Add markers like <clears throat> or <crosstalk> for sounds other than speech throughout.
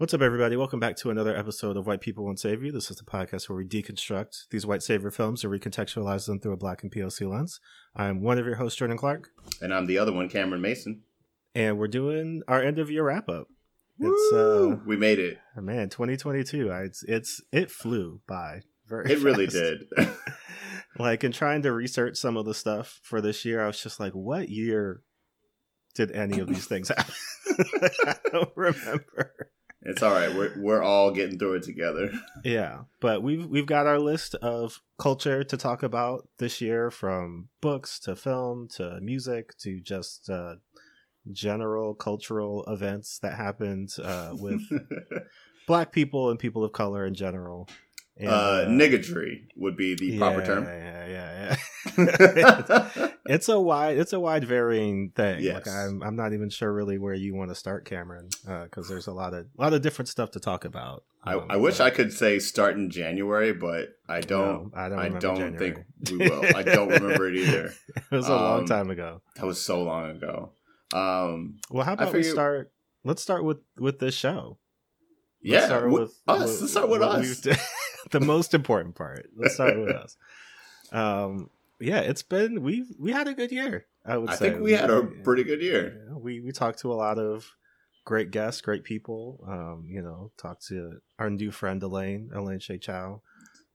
What's up, everybody? Welcome back to another episode of White People Won't Save You. This is the podcast where we deconstruct these white savior films and recontextualize them through a black and POC lens. I'm one of your hosts, Jordan Clark, And I'm the other one, Cameron Mason. and we're doing our end of year wrap up. It's uh, we made it. man, 2022. I, it's it's it flew by very. It really did. <laughs> like in trying to research some of the stuff for this year, I was just like, what year did any of these things <laughs> happen? <laughs> I don't remember. It's all right. We're we're all getting through it together. <laughs> Yeah, but we've we've got our list of culture to talk about this year, from books to film to music to just uh, general cultural events that happened uh, with <laughs> Black people and people of color in general. And, uh, niggatry would be the proper term. Yeah, yeah, yeah. <laughs> it's a wide, it's a wide varying thing. Yes. Like I'm, I'm not even sure really where you want to start, Cameron, because there's a lot of, a lot of different stuff to talk about. I, Um, I wish but- I could say start in January, but I don't. No, I don't. I don't think we will. I don't <laughs> remember it either. it was a long Um, time ago. That was so long ago. Um, Well, how about we start? Let's start with with this show. Let's yeah, start with us. Let's start with us. <laughs> the most important part. Let's start with us. <laughs> Um, yeah, it's been we we had a good year. I would say I say think we had a pretty good year. Yeah, we we talked to a lot of great guests, great people. Um, you know, talked to our new friend Elaine, Elaine Hsieh Chou.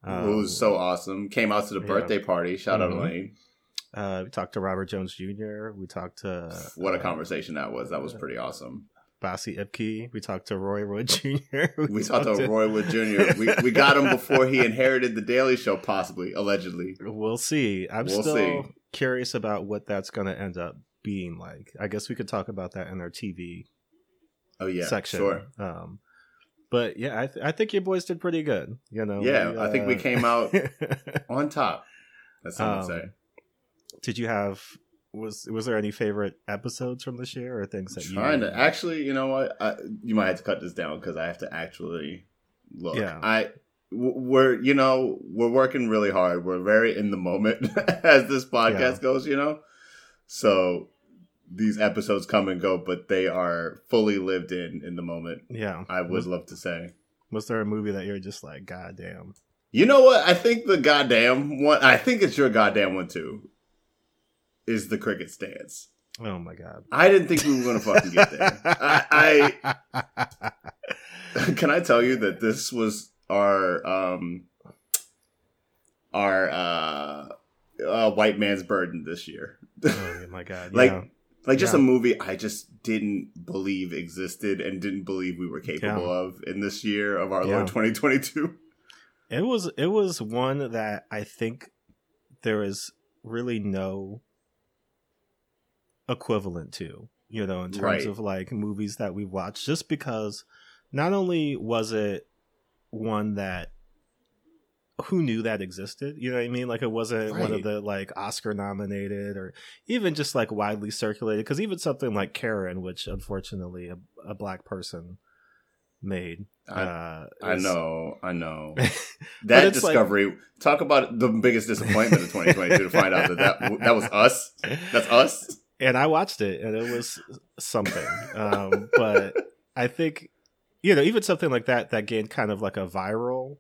Um, was so awesome. Came out to the yeah. birthday party. Shout out Mhm. Elaine. Uh, we talked to Robert Jones Jr. We talked to What a uh, conversation that was. That was pretty awesome. Bassey Ikpi. We talked to Roy Wood <laughs> Jr. <laughs> We talked to Roy Wood Jr. <laughs> We, we got him before he inherited the Daily Show, possibly, allegedly. We'll see. I'm We'll still see. curious about what that's going to end up being like. I guess we could talk about that in our TV Oh yeah, section. sure. Um, but yeah, I, th- I think your boys did pretty good. You know. Yeah, We, I think we uh, came out on top. As some would Um, say. did you have was was there any favorite episodes from this year or things that Trying you trying to actually, you know what? I, you might have to cut this down because I have to actually look. Yeah. I we're you know we're working really hard. We're very in the moment <laughs> as this podcast Yeah. goes. You know, so these episodes come and go, but they are fully lived in in the moment. yeah I would was, love to say. was there a movie that you're just like god damn You know what? I think the goddamn one. I think it's your goddamn one too. Is the crickets dance. oh my god I didn't think we were gonna fucking get there. I, I <laughs> <laughs> can I tell you that this was our um our uh, uh white man's burden this year. oh <laughs> my god Like, yeah. like just Yeah. a movie I just didn't believe existed and didn't believe we were capable Yeah. of in this year of our. Lord 2022. It was it was one that I think there is really no equivalent to, you know, in terms Right. of like movies that we've watched just because not only was it one that who knew that existed, you know what I mean? Like it wasn't one of the like Oscar nominated or even just like widely circulated cuz even something like Karen, which unfortunately a, a black person made I, uh I know, I know. <laughs> That it's like- discovery. talk about the biggest disappointment of <laughs> 2022 to find out that that, that was us. That's us. And I watched it, and it was something. um, but I think, you know, even something like that that gained kind of like a viral,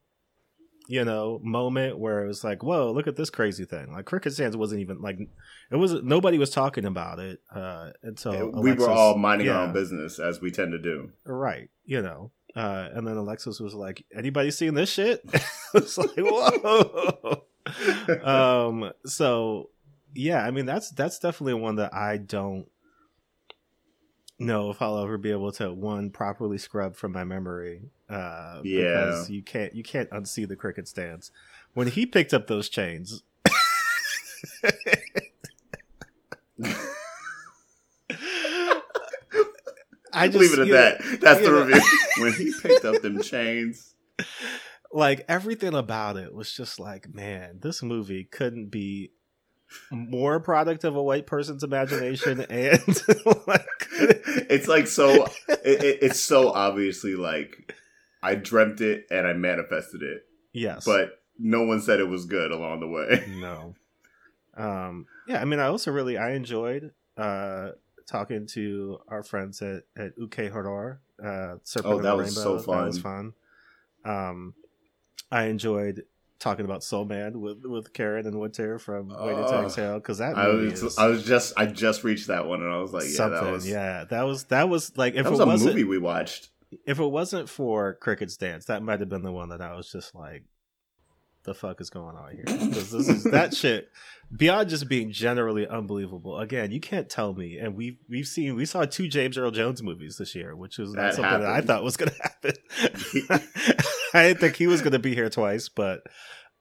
you know, moment where it was like, "Whoa, look at this crazy thing!" Like Crickets Dance wasn't even like it was nobody was talking about it uh, until we were all minding our own business as we tend to do. right? You know. Uh, and then Alexis was like, "Anybody seen this shit?" <laughs> it's like, <laughs> "Whoa!" <laughs> um, so yeah, I mean that's that's definitely one that I don't know if I'll ever be able to one properly scrub from my memory. Uh, Yeah. because you can't you can't unsee the cricket's dance when he picked up those chains. I just leave it at you know, that. That's the know. review. <laughs> when he picked up them chains, like everything about it was just like, man, this movie couldn't be more product of a white person's imagination <laughs> and <laughs> like it's like so it, it, it's so obviously like I dreamt it and I manifested it. yes But no one said it was good along the way. <laughs> no um yeah i mean i also really i enjoyed uh talking to our friends at at uk horror uh Serpent Oh, that was so Rainbow. that was fun um i enjoyed talking about soul man with with karen and winter from waiting to Oh, exhale because that I was is I was just I just reached that one and I was like, yeah, something that was yeah that was that was like if that was it a wasn't movie we watched. if it wasn't for cricket's dance that might have been the one that i was just like the fuck is going on here? Because this is that <laughs> shit beyond just being generally unbelievable again you can't tell me and we we've seen we saw two james earl jones movies this year which was not That something that i thought was going <laughs> to happen <laughs> i didn't think he was going to be here twice but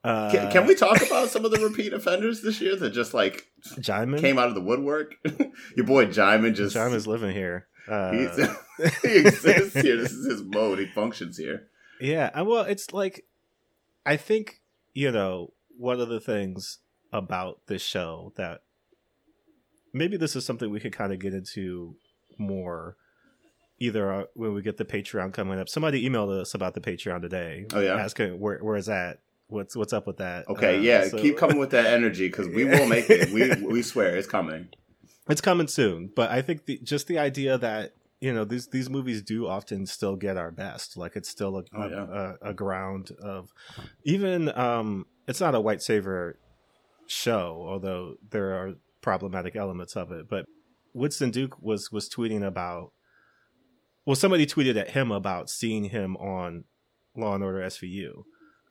uh Can, can we talk about some of the repeat offenders this year that just like Jaimin? came out of the woodwork? <laughs> Your boy Jaimin just Jaimin's living here uh, <laughs> he exists here. This is his mode. He functions here. Yeah, well, it's like I think you know one of the things about this show that maybe this is something we could kind of get into more either uh, when we get the Patreon coming up. Somebody emailed us about the Patreon today, Oh yeah. asking where where is that? What's what's up with that? Okay, Uh, yeah. so- Keep coming with that energy because we will make it. We <laughs> we swear it's coming. It's coming soon, but I think the, just the idea that you know these these movies do often still get our best. Like it's still a Oh, yeah. a, a ground of even um it's not a white savior show, although there are problematic elements of it. But Woodson Duke was was tweeting about well, somebody tweeted at him about seeing him on Law and Order SVU,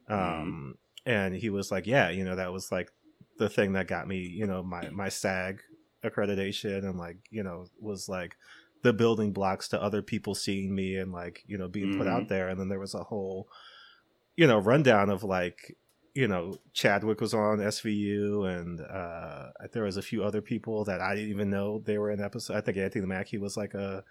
um, and he was like, "Yeah, you know, that was like the thing that got me, you know, my my SAG accreditation, and like, you know, was like the building blocks to other people seeing me and like, you know, being put Mhm. out there." And then there was a whole, you know, rundown of like. You know, Chadwick was on SVU, and uh, there was a few other people that I didn't even know they were in episode. I think Anthony Mackie was like a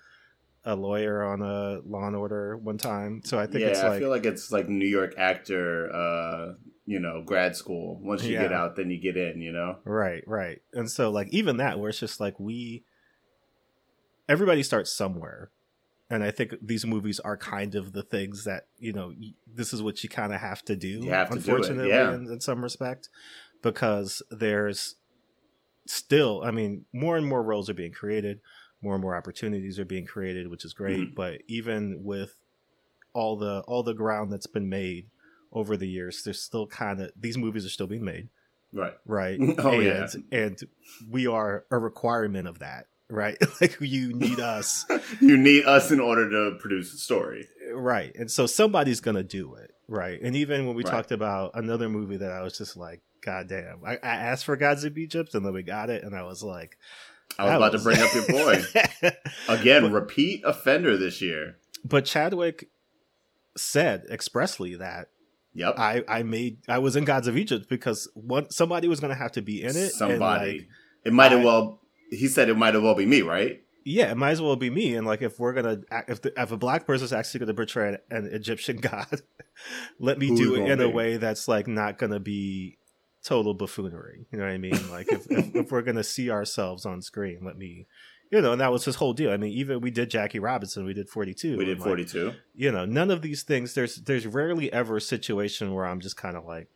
a lawyer on a Law and Order one time. So I think yeah, it's I feel like it's like New York actor, uh, you know, grad school. Once you get out, then you get in. You know. right, right. And so like even that, where it's just like we, everybody starts somewhere, and I think these movies are kind of the things that you know. This is what you kind of have to do. You have to do it, unfortunately, yeah. in, in some respect, because there's still, I mean, more and more roles are being created, more and more opportunities are being created, which is great. Mhm. But even with all the all the ground that's been made over the years, there's still kind of these movies are still being made, Right. right? <laughs> Oh, and, yeah. and we are a requirement of that, right? <laughs> like you need us, <laughs> you need us in order to produce a story. right? And so somebody's gonna do it, right? And even when we Right. talked about another movie that I was just like, God damn, I, I asked for Gods of Egypt, and then we got it, and I was like, I was that about to bring up your boy <laughs> again. But- repeat offender this year. but Chadwick said expressly that Yep. I I made I was in Gods of Egypt because one somebody was going to have to be in it. Somebody. like, it might have well. He said it might have well be me, right? yeah, it might as well be me. And like, if we're gonna act- if the, if a black person is actually going to portray an Egyptian <laughs> god, let me Who do it gonna in a way that's like not going to be total buffoonery. You know what I mean? Like, if if, if we're going to see ourselves on screen, let me. You know, and that was his whole deal. I mean, even we did Jackie Robinson, we did Forty Two. We did forty two. you know none of these things there's there's rarely ever a situation where i'm just kind of like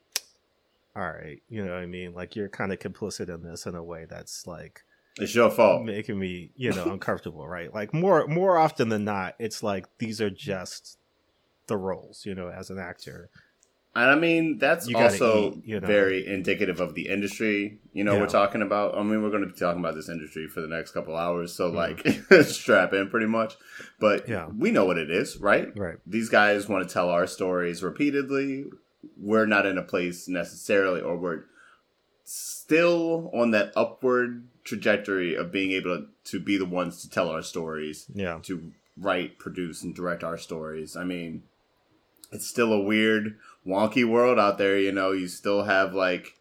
all right you know what i mean like you're kind of complicit in this in a way that's like It's your fault. making me you know <laughs> uncomfortable right like more more often than not it's like these are just the roles you know as an actor I mean, that's You also eat, you know. very indicative of the industry. You know, Yeah. we're talking about. I mean, we're going to be talking about this industry for the next couple hours. So, Mhm. like, <laughs> strap in pretty much. But Yeah. we know what it is, right? right These guys want to tell our stories repeatedly. We're not in a place necessarily, or we're still on that upward trajectory of being able to, to be the ones to tell our stories yeah to write, produce, and direct our stories. I mean, it's still a weird, wonky world out there. You know, you still have like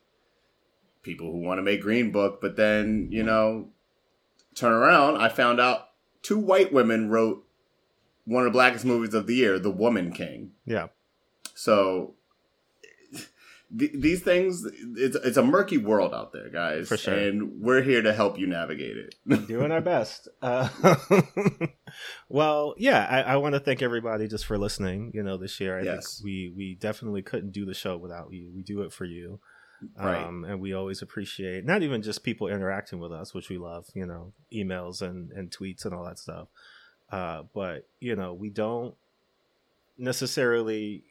people who want to make Green Book, but then you know, turn around. I found out two white women wrote one of the blackest movies of the year, The Woman King. yeah So th- these things it's it's a murky world out there, guys. For sure. And we're here to help you navigate it. doing our best. Uh, <laughs> well, yeah, I, I want to thank everybody just for listening. You know, this year, I Yes. think we we definitely couldn't do the show without you. We do it for you, Right. um, and we always appreciate not even just people interacting with us, which we love. You know, emails and and tweets and all that stuff. Uh, but you know, we don't necessarily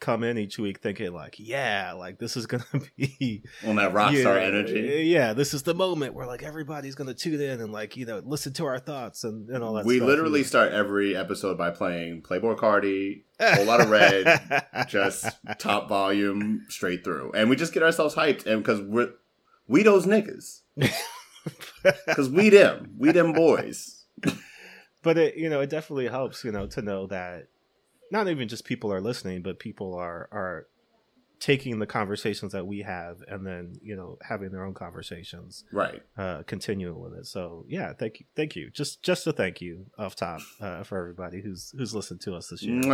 come in each week thinking like, yeah, like this is gonna <laughs> be On that rock yeah, star energy. Yeah, this is the moment where like everybody's gonna tune in and like you know listen to our thoughts and, and all that. We stuff. literally start every episode by playing Playboi Carti, whole lot of red, <laughs> just top volume straight through, and we just get ourselves hyped, and because we're we those niggas, <laughs> because we them, we them boys. but it you know it definitely helps you know to know that not even just people are listening, but people are are taking the conversations that we have and then you know having their own conversations Right. uh continuing with it so yeah thank you thank you just just a thank you off top uh for everybody who's who's listened to us this year. We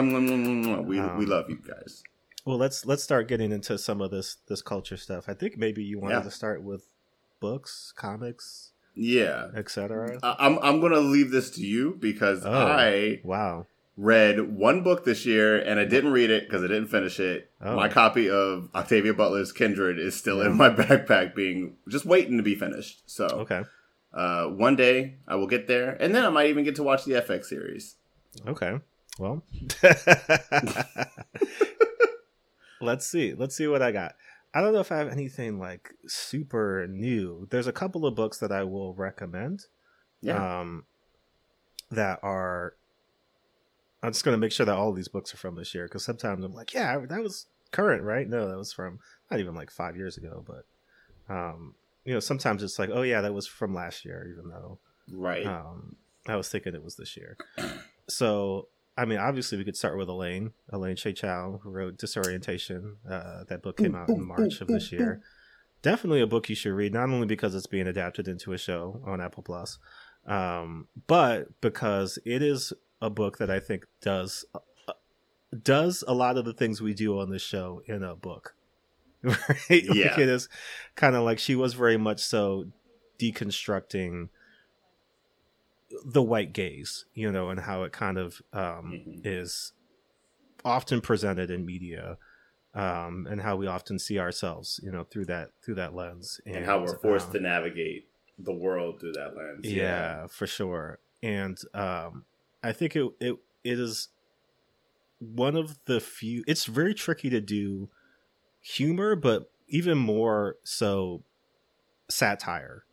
we Um, love you guys. Well, let's let's start getting into some of this this culture stuff. I think maybe you wanted Yeah. to start with books, comics, Yeah. etc. I'm I'm gonna leave this to you because Oh. I Wow. Read one book this year and I didn't read it because I didn't finish it. Oh. My copy of Octavia Butler's Kindred is still in my <laughs> backpack, being just waiting to be finished. So Okay. uh, one day I will get there, and then I might even get to watch the FX series. Okay. Well, <laughs> let's see. Let's see what I got. I don't know if I have anything like super new. There's a couple of books that I will recommend. Yeah, Um, that are. I'm just gonna make sure that all these books are from this year because sometimes I'm like, yeah, that was current, right? No, that was from not even like five years ago, but um, you know, sometimes it's like, oh yeah, that was from last year, even though right. um, I was thinking it was this year. So, I mean, obviously, we could start with Elaine, Elaine Hsieh Chou, who wrote Disorientation. Uh, that book came out in March of this year. Definitely a book you should read, not only because it's being adapted into a show on Apple Plus, um, but because it is a book that I think does uh, does a lot of the things we do on this show in a book. <laughs> Right? Like, Yeah. it is kind of like she was very much so deconstructing the white gaze, you know, and how it kind of um, Mhm. is often presented in media, um, and how we often see ourselves, you know, through that through that lens, and how we're forced um, to navigate the world through that lens. yeah, for sure. And um, I think it it it is one of the few. It's very tricky to do humor, but even more so satire.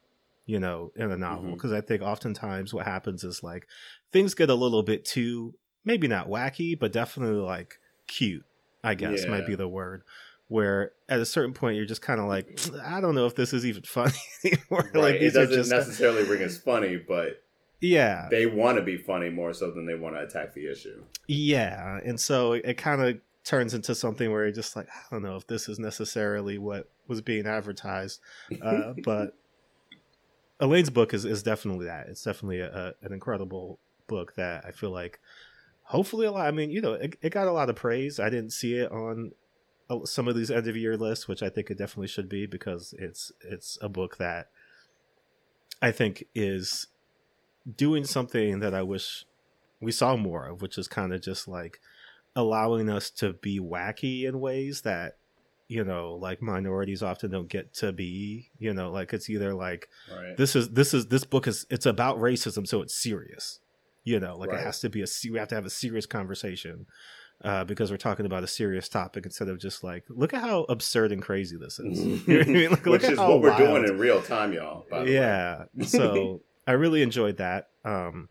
You know, in a novel, mm-hmm. because I think oftentimes what happens is like things get a little bit too maybe not wacky, but definitely like cute. I guess might be the word. Where at a certain point you're just kind of like, I don't know if this is even <laughs> funny anymore. Right. like it doesn't just necessarily ring as funny, but yeah, they want to be funny more so than they want to attack the issue. yeah, and so it, it kind of turns into something where you're just like, I don't know if this is necessarily what was being advertised, uh, <laughs> but Elaine's book is, is definitely that. It's definitely a, a, an incredible book that I feel like, hopefully, a lot. I mean, you know, it, it got a lot of praise. I didn't see it on uh, some of these end of year lists, which I think it definitely should be because it's it's a book that I think is doing something that I wish we saw more of, which is kind of just like allowing us to be wacky in ways that you know like minorities often don't get to be you know like it's either like Right. this is this is this book is it's about racism so it's serious you know like Right. it has to be a we have to have a serious conversation uh, because we're talking about a serious topic instead of just like look at how absurd and crazy this is <laughs> You know I mean? Like, Which is what we're wild. doing in real time, y'all. By the way. yeah so <laughs> i really enjoyed that um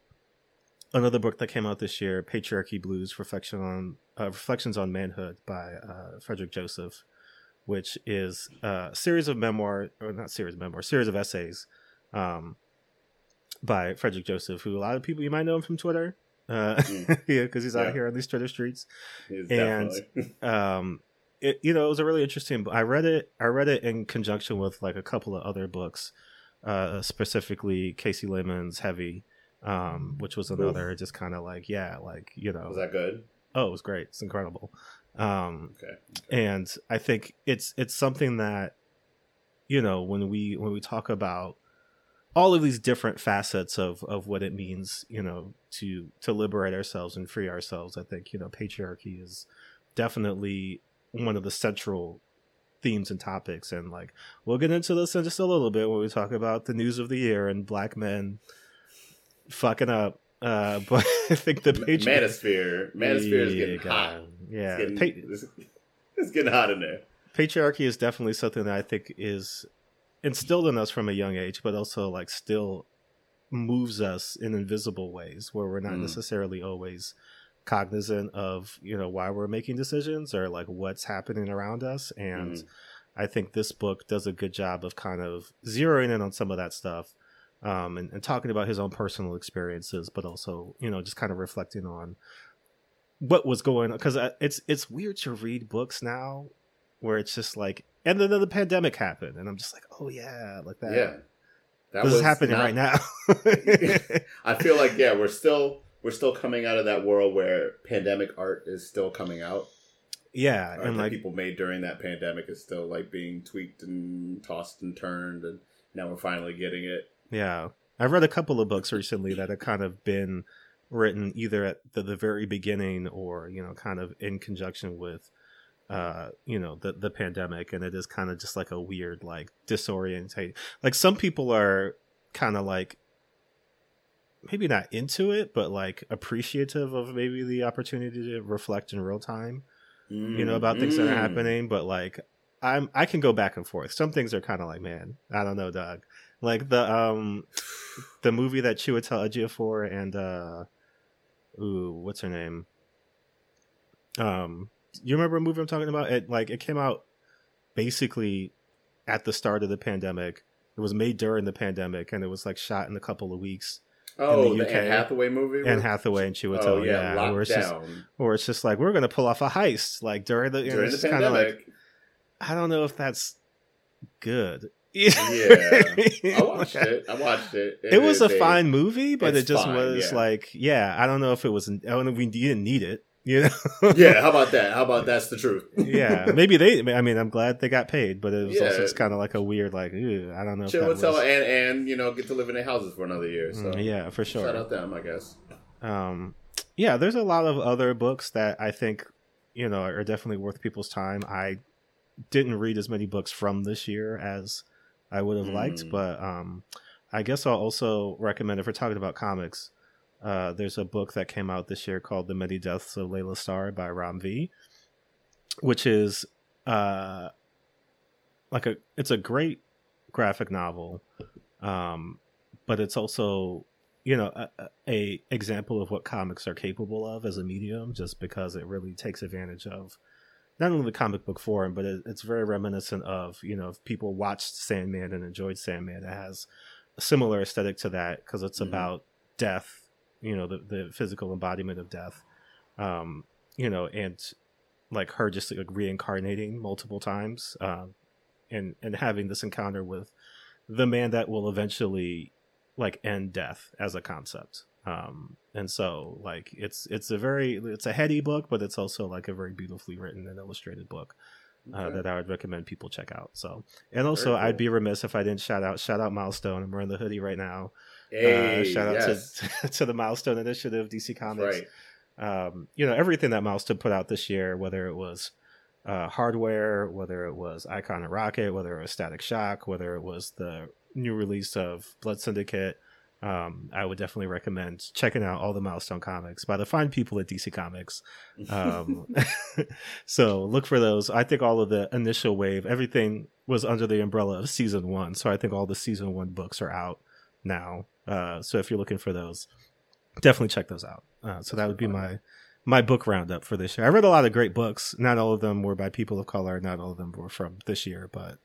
another book that came out this year patriarchy blues reflection on uh, reflections on manhood by uh, frederick joseph which is a series of memoir or not series of memoir series of essays um by frederick joseph who a lot of people you might know him from twitter uh Mm. <laughs> yeah because he's Yeah. out here on these twitter streets And- definitely. <laughs> um it you know it was a really interesting book i read it i read it in conjunction with like a couple of other books uh specifically kiese laymon's heavy um which was another just kind of like yeah like you know Was that good? oh it was great it's incredible Um, Okay. and I think it's it's something that you know when we when we talk about all of these different facets of of what it means, you know, to to liberate ourselves and free ourselves. I think you know patriarchy is definitely one of the central themes and topics and like we'll get into this in just a little bit when we talk about the news of the year and black men fucking up uh <laughs> but i think the patri- Manosphere. Manosphere is getting hot. yeah It's getting, Pa- it's, it's getting hot in there. patriarchy is definitely something that I think is instilled in us from a young age, but also like still moves us in invisible ways where we're not Mm. necessarily always cognizant of you know why we're making decisions or like what's happening around us and Mhm. i think this book does a good job of kind of zeroing in on some of that stuff um, and, and talking about his own personal experiences but also you know just kind of reflecting on what was going on because it's it's weird to read books now where it's just like and then the pandemic happened and i'm just like oh yeah like that Yeah. That this is was happening not- right now <laughs> I feel like yeah, we're still we're still coming out of that world where pandemic art is still coming out. yeah Art and like people made during that pandemic is still like being tweaked and tossed and turned, and now we're finally getting it. Yeah. I've read a couple of books recently that have kind of been written either at the, the very beginning or, you know, kind of in conjunction with uh, you know, the the pandemic and it is kind of just like a weird like disorientate. Like some people are kind of like maybe not into it, but like appreciative of maybe the opportunity to reflect in real time, you know, about things that are Mm. happening, but like I'm I can go back and forth. Some things are kind of like, man, I don't know, Doug. Like the um the movie that Chiwetel Ejiofor and uh ooh, what's her name? Um you remember a movie I'm talking about? It like it came out basically at the start of the pandemic. It was made during the pandemic and it was like shot in a couple of weeks. Oh, the the, UK. Anne Hathaway movie. Anne Hathaway and Chiwetel, Oh yeah, yeah, where it's just it's just like we're gonna pull off a heist like during the you know, during it's the kind of pandemic. like I don't know if that's good. yeah, <laughs> I watched it. I watched it. It was a fine movie, but it just fine, was yeah. like, yeah, I don't know if it was. I don't know if we didn't need it. You know? yeah, <laughs> how about that? How about that's the truth? yeah, maybe they. I mean, I'm glad they got paid, but it was Yeah. also just kind of like a weird, like, ew, I don't know. If that Chiwetel was, and and you know get to live in their houses for another year. So Mm, yeah, for sure. shout out them, I guess. Um, yeah, there's a lot of other books that I think you know are definitely worth people's time. I didn't read as many books from this year as I would have liked, Mm. but um, I guess I'll also recommend if we're talking about comics. Uh, there's a book that came out this year called "The Many Deaths of Laila Starr" by Ram V, which is uh, like a it's a great graphic novel, um, but it's also you know a, a- example of what comics are capable of as a medium, just because it really takes advantage of not only the comic book form, but it, it's very reminiscent of you know if people watched Sandman and enjoyed Sandman, it has a similar aesthetic to that because it's Mhm. about death, you know the the physical embodiment of death, um, you know, and like her just like reincarnating multiple times, um, and and having this encounter with the man that will eventually like end death as a concept. Um and so like it's it's a very it's a heady book but it's also like a very beautifully written and illustrated book uh, Okay. that i would recommend people check out. So and also Very i'd be remiss if i didn't shout out shout out milestone. I'm wearing the hoodie right now Hey, uh, shout out yes. to <laughs> to the milestone initiative dc comics right. um, you know everything that Milestone put out this year, whether it was uh, hardware, whether it was Icon and Rocket, whether it was Static Shock, whether it was the new release of Blood Syndicate. Um, I would definitely recommend checking out all the Milestone comics by the fine people at DC Comics. Um, <laughs> <laughs> so look for those. I think all of the initial wave, everything was under the umbrella of season one. So I think all the season one books are out now. Uh, so if you're looking for those, definitely check those out. Uh, so that would be my my book roundup for this year. I read a lot of great books. Not all of them were by people of color. Not all of them were from this year, but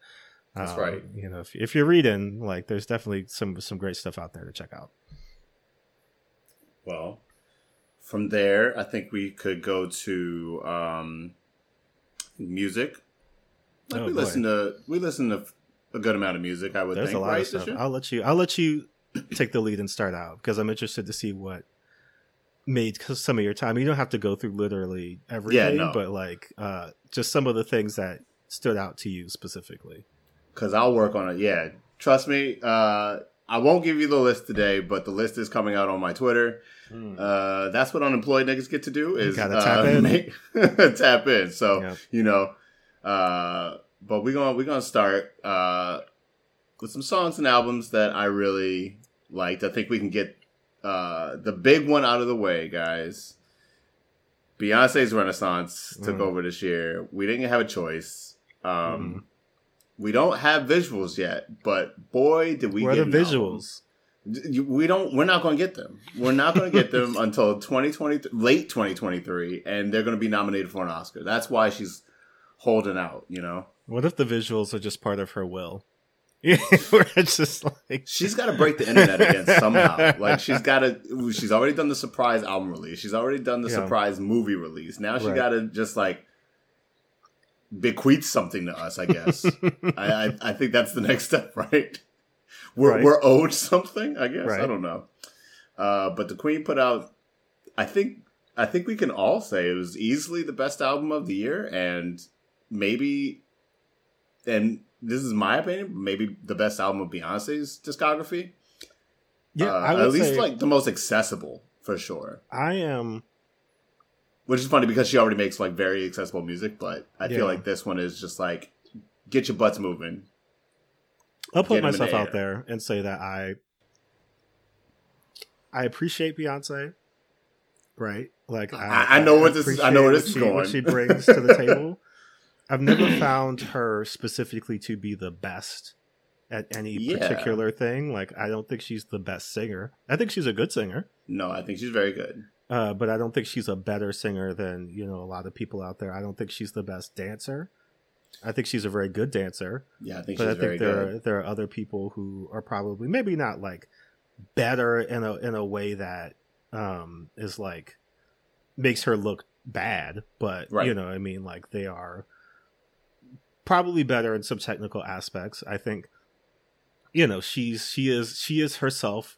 That's um, right. You know, if, if you're reading, like, there's definitely some some great stuff out there to check out. Well, from there, I think we could go to um, music. Like Oh, we boy. listen to we listen to a good amount of music. I would There's think, a lot right? of stuff. I'll let you. I'll let you take the lead and start out because I'm interested to see what made some of your time. You don't have to go through literally everything, no. but like uh, just some of the things that stood out to you specifically. Because I'll work on it. Yeah, trust me. Uh, I won't give you the list today, but the list is coming out on my Twitter. Uh, that's what unemployed niggas get to do is uh, tap in. make- <laughs> tap in. So Yep. you know, uh, but we're gonna we're gonna start uh, with some songs and albums that I really liked. I think we can get uh, the big one out of the way, guys. Beyonce's Renaissance took Mm. over this year. We didn't have a choice. Um, Mm. We don't have visuals yet, but boy, did we Where are get the an album. visuals? We don't. We're not going to get them. We're not going to get them <laughs> until 2020, late 2023, and they're going to be nominated for an Oscar. That's why she's holding out. You know, What if the visuals are just part of her will? <laughs> Yeah, it's just like she's got to break the internet again somehow. <laughs> Like she's got to. She's already done the surprise album release. She's already done the Yeah. surprise movie release. Now she Right. got to just like bequeath something to us. I guess. <laughs> I, I I think that's the next step, right? We're Right. we're owed something, I guess. I don't know. Uh, but the Queen put out, I think I think we can all say it was easily the best album of the year, and maybe, and this is my opinion, maybe the best album of Beyonce's discography. yeah, Uh, I would at least like the most accessible for sure. I am. Which is funny because she already makes like very accessible music, but I Yeah. feel like this one is just like get your butts moving. I'll put Get 'em in myself the out there and say that I I appreciate Beyonce, right? Like I- I know what this is- I know where this is what she <laughs> brings to the table. I've never found her specifically to be the best at any Yeah. particular thing. Like I don't think she's the best singer. I think she's a good singer. No, I think she's very good. Uh, but I don't think she's a better singer than you know a lot of people out there. I don't think she's the best dancer. I think she's a very good dancer, Yeah, I think but I she's very think there good. are, there are other people who are probably maybe not like better in a in a way that um, is like makes her look bad, but Right. you know, I mean, like they are probably better in some technical aspects. I think you know she's she is she is herself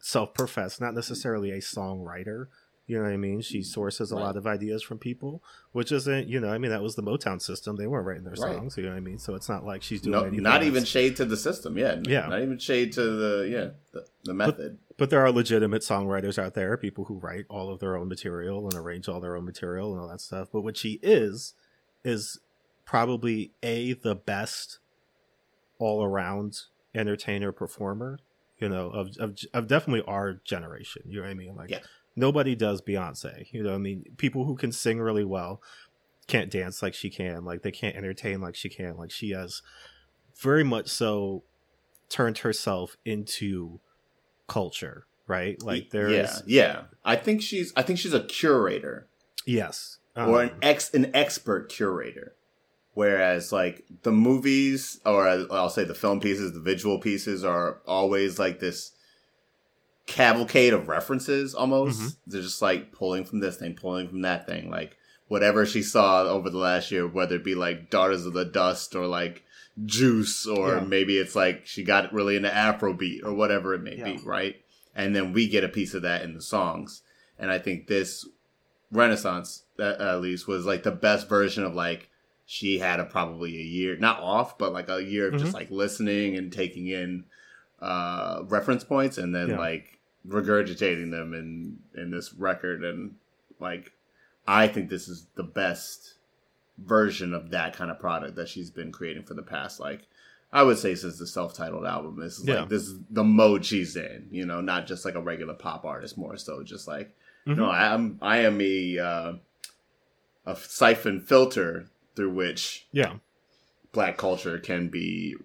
self-professed, not necessarily a songwriter. You know what I mean? She mm-hmm. sources a Right. lot of ideas from people, which isn't, you know, I mean, that was the Motown system. They weren't writing their Right. songs. You know what I mean? So it's not like she's doing No, anything. not even shade to the system. Yeah, Yeah. not even shade to the yeah the, the method. But there are legitimate songwriters out there, people who write all of their own material and arrange all their own material and all that stuff. But what she is, is probably a the best all around entertainer performer. You know, of, of of definitely our generation. You know what I mean? Like Yeah. nobody does Beyonce. You know, what I mean, people who can sing really well can't dance like she can. Like they can't entertain like she can. Like she has very much so turned herself into culture, right? Like there is yeah, yeah. I think she's I think she's a curator yes, or an um, ex an expert curator. Whereas like the movies or I'll say the film pieces, the visual pieces are always like this cavalcade of references almost. Mhm. They're just like pulling from this thing, pulling from that thing, like whatever she saw over the last year, whether it be like Daughters of the Dust or like Juice, or Yeah. maybe it's like she got really into Afrobeat or whatever it may Yeah. be, right? And then we get a piece of that in the songs. And I think this Renaissance, at least, was like the best version of like she had a probably a year, not off, but like a year of just Mhm. like listening and taking in uh reference points and then Yeah. like regurgitating them in in this record and like I think this is the best version of that kind of product that she's been creating for the past like I would say since the self-titled album. This is Yeah. like this is the mode she's in, you know, not just like a regular pop artist, more so just like Mhm. no, I am I am a uh, a siphon filter through which yeah, black culture can be,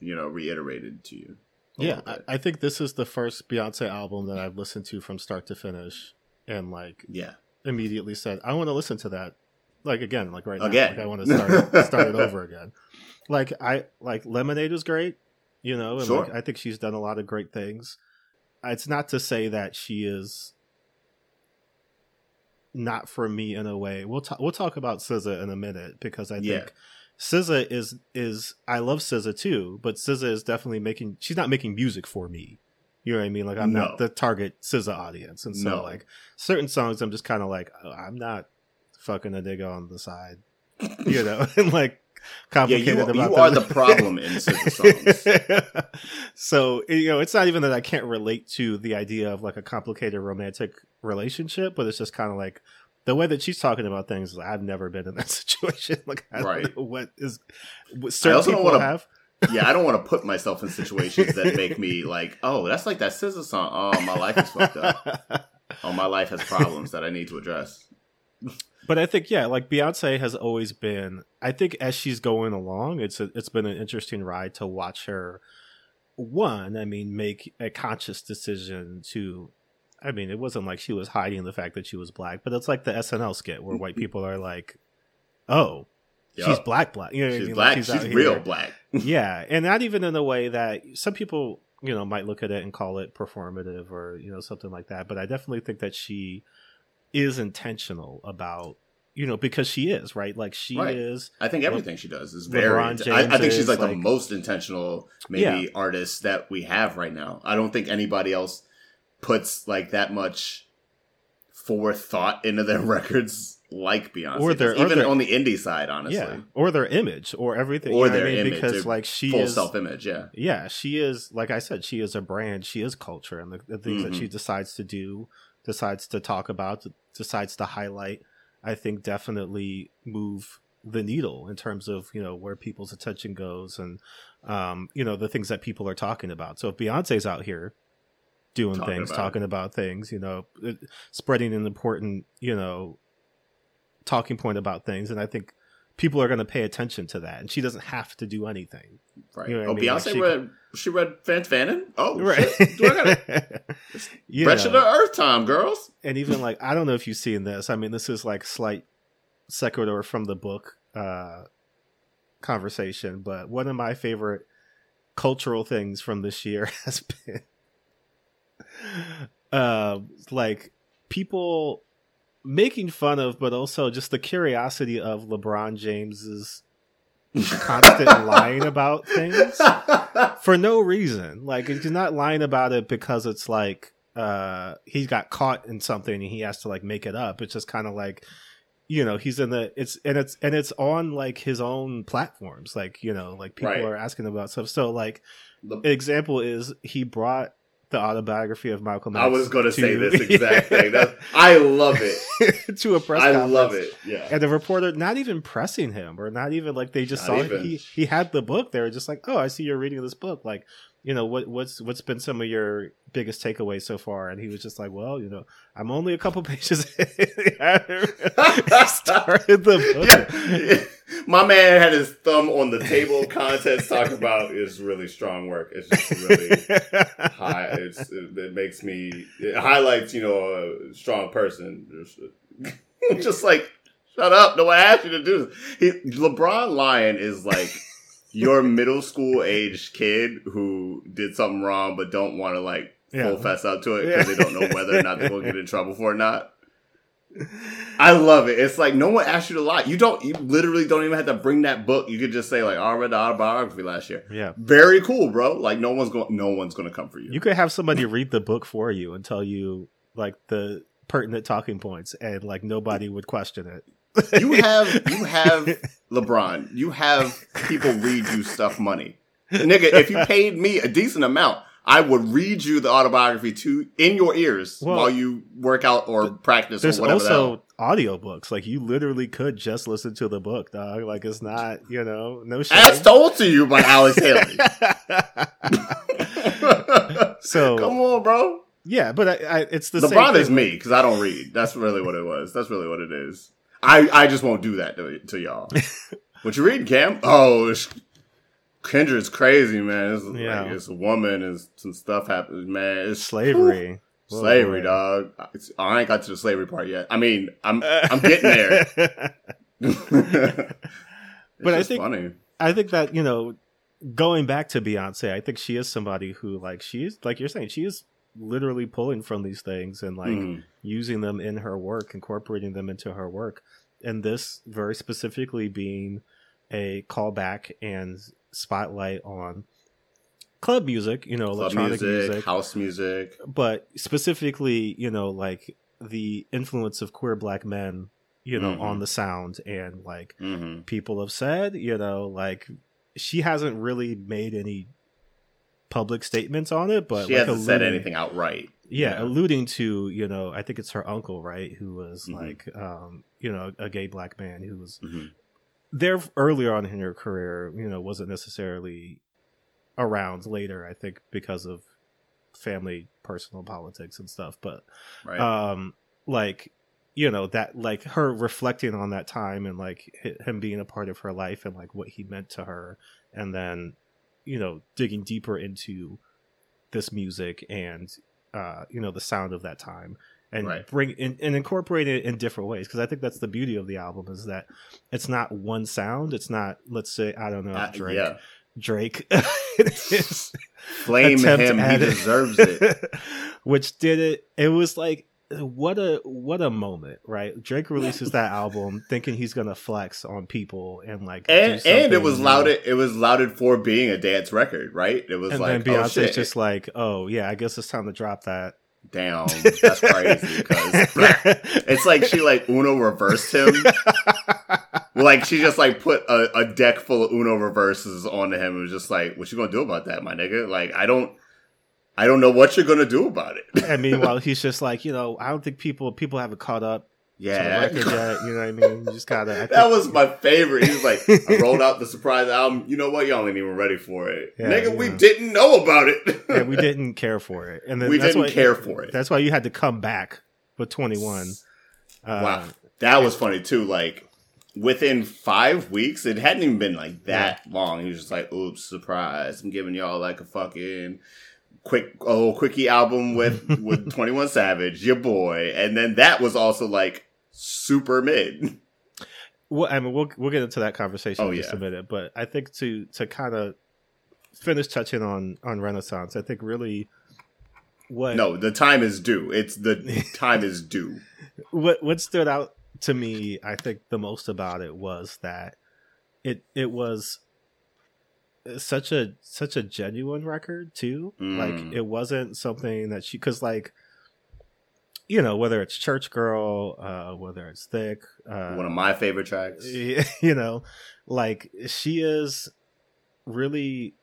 you know, reiterated to you. yeah. I. I think this is the first Beyonce album that I've listened to from start to finish, and like yeah. immediately said, I want to listen to that. Like again, like right now, like I want to start <laughs> start it over again. Like I like Lemonade was great, you know, and Sure. like, I think she's done a lot of great things. It's not to say that she is not for me in a way. We'll talk. We'll talk about SZA in a minute because I Yeah. think SZA is is I love SZA too, but SZA is definitely making. She's not making music for me. You know what I mean? Like I'm No. not the target SZA audience, and so No. like certain songs, I'm just kind of like oh, I'm not fucking a nigga on the side, <laughs> you know, <laughs> and like Yeah, complicated you, about you are the problem in SZA <laughs> songs. so you know, it's not even that I can't relate to the idea of like a complicated romantic relationship, but it's just kind of like the way that she's talking about things. is, I've never been in that <laughs> situation. Like I Right. don't know what is. What certain also don't people wanna- have. Yeah, I don't want to put myself in situations that make me <laughs> like, oh, that's like that SZA song. Oh, my life is fucked up. Oh, my life has problems that I need to address. But I think yeah, like Beyonce has always been. I think as she's going along, it's a, it's been an interesting ride to watch her. One, I mean, make a conscious decision to. I mean, it wasn't like she was hiding the fact that she was black, but it's like the SNL skit where white mm-hmm. people are like, "Oh, she's black, black." You know, what I She's mean? black. Like, She's, here. real black. <laughs> yeah, and not even in a way that some people, you know, might look at it and call it performative or you know something like that. But I definitely think that she is intentional about, you know, because she is right. Like she Right. is. I think everything she does is very. I, I think she's is, like, the most intentional, maybe Yeah. artist that we have right now. I don't think anybody else puts like that much forethought into their <laughs> records like Beyonce. Or their- does, or even their- on the indie side, honestly, Yeah, or their image, or everything, or you know their I mean? image, because like she full is, self image. Yeah, yeah, she is. Like I said, she is a brand. She is culture, and the, the things that Mhm. she decides to do, decides to talk about, decides to highlight. I think definitely move the needle in terms of you know where people's attention goes and um, you know the things that people are talking about. So if Beyonce's out here doing Talking things, about talking about things, you know, spreading an important you know talking point about things, and I think people are going to pay attention to that. And she doesn't have to do anything, right. You know oh, I mean? Like, Beyonce she- read. She read Fan Fanon. Oh, <laughs> right? shit. Do I gotta <laughs> Wretched to Earth time, girls. and even <laughs> like I don't know if you've seen this. I mean, this is like slight sequitur from the book uh conversation, but one of my favorite cultural things from this year has been uh like people making fun of but also just the curiosity of LeBron James's <laughs> constant lying about things for no reason. Like he's not lying about it because it's like uh he got caught in something and he has to like make it up. It's just kind of like you know he's in the it's and it's and it's on like his own platforms like you know like people Right. are asking about stuff so like The- example is he brought the autobiography of Malcolm X I was going to say this <laughs> exact thing. That's, I love it. <laughs> to a press I conference. love it. Yeah. and the reporter not even pressing him or not even like they just Not saw he he had the book they were just like oh i see you're reading this book like you know what what's what's been some of your biggest takeaways so far and he was just like well you know i'm only a couple <laughs> pages <laughs> started the book Yeah. <laughs> My man had his thumb on the table of contents talking about is really strong work. It's just really high. It's, it, makes me, it highlights, you know, a strong person. Just, just like, shut up. No one asked you to do this. He, LeBron lion is like your middle school age kid who did something wrong but don't want to like Yeah. full fess up to it because they don't know whether or not they're going to get in trouble for it or not. I love it. It's like no one asked you to lie. You don't. You literally don't even have to bring that book. You could just say like, "Oh, "I read the autobiography last year." yeah Very cool, bro. Like no one's going. No one's going to come for you. you could have somebody read the book for you and tell you like the pertinent talking points and like nobody would question it You have you have <laughs> LeBron. You have people read you stuff money, nigga. If you paid me a decent amount, I would read you the autobiography to in your ears Well, while you work out or practice There's or whatever. also audiobooks. Like you literally could just listen to the book, dog. Like it's not, you know, no shit. as told to you by Alex Haley. <laughs> so Come on, bro. yeah, but I, I, it's the same LeBron is me because I don't read. That's really what it was. That's really what it is. I, I just won't do that to, to y'all. <laughs> what you reading, Cam? Oh, it's, Kindred's crazy, man. It's, Yeah. like, it's a woman and some stuff happens, man. It's slavery. Whoa, slavery, boy. dog. It's, I ain't got to the slavery part yet. I mean, I'm I'm getting there. <laughs> <laughs> But I think- funny. I think that you know, going back to Beyonce, I think she is somebody who like she's like you're saying she is literally pulling from these things and like Mhm. Using them in her work, incorporating them into her work, and this very specifically being a callback and spotlight on club music, you know, Club electronic music, music, house music. but specifically, you know, like the influence of queer black men, you know, Mhm. on the sound and like hmm people have said, you know, like she hasn't really made any public statements on it, but she like hasn't said alluding- anything outright. Yeah, alluding to, you know, I think it's her uncle, right, who was Mhm. like, um, you know, a gay black man who was Mhm. there earlier on in her career, you know, wasn't necessarily around later, I think, because of family, personal politics and stuff. But Right. um like you know that like her reflecting on that time and like him being a part of her life and like what he meant to her and then you know digging deeper into this music and uh you know the sound of that time and Right. bring in, and incorporate it in different ways because i think that's the beauty of the album is that it's not one sound it's not let's say i don't know Uh, drake yeah. drake <laughs> Flame him. He deserves it. <laughs> which did it it was like what a what a moment right drake releases that album thinking he's gonna flex on people and like and and it was new. lauded. It was lauded for being a dance record, right? It was and like, then oh beyonce's shit, just like oh yeah i guess it's time to drop that damn, that's crazy. Because <laughs> it's like she like Uno reversed him. <laughs> like she just like put a, a deck full of Uno reverses onto him. It was just like, what you gonna do about that, my nigga? Like I don't, I don't know what you're gonna do about it. and meanwhile <laughs> he's just like you know i don't think people people haven't caught up to the yeah, record yet you know what i mean you just gotta I <laughs> that think- was my favorite. He was like, I <laughs> rolled out the surprise album. You know what? Y'all ain't even ready for it, Yeah, nigga. We didn't know about it. yeah, we didn't care for it and then we that's didn't why, care for it. that's why you had to come back with 21 uh, Wow, that was funny too. Like within five weeks, it hadn't even been like that long. He was just like, "Oops, surprise! I'm giving y'all like a fucking quick, a little quickie album with <laughs> with Twenty One Savage, your boy." And then that was also like super mid. Well, I mean, we'll we'll get into that conversation Oh, in just yeah. a minute, but I think to to kind of finish touching on on Renaissance, I think really what No, the time is due. It's the <laughs> time is due. what what stood out to me, I think the most about it was that it it was such a such a genuine record too. Mm. Like it wasn't something that she because like you know whether it's Church Girl, uh, whether it's Thick, uh, One of my favorite tracks. <laughs> you know like she is really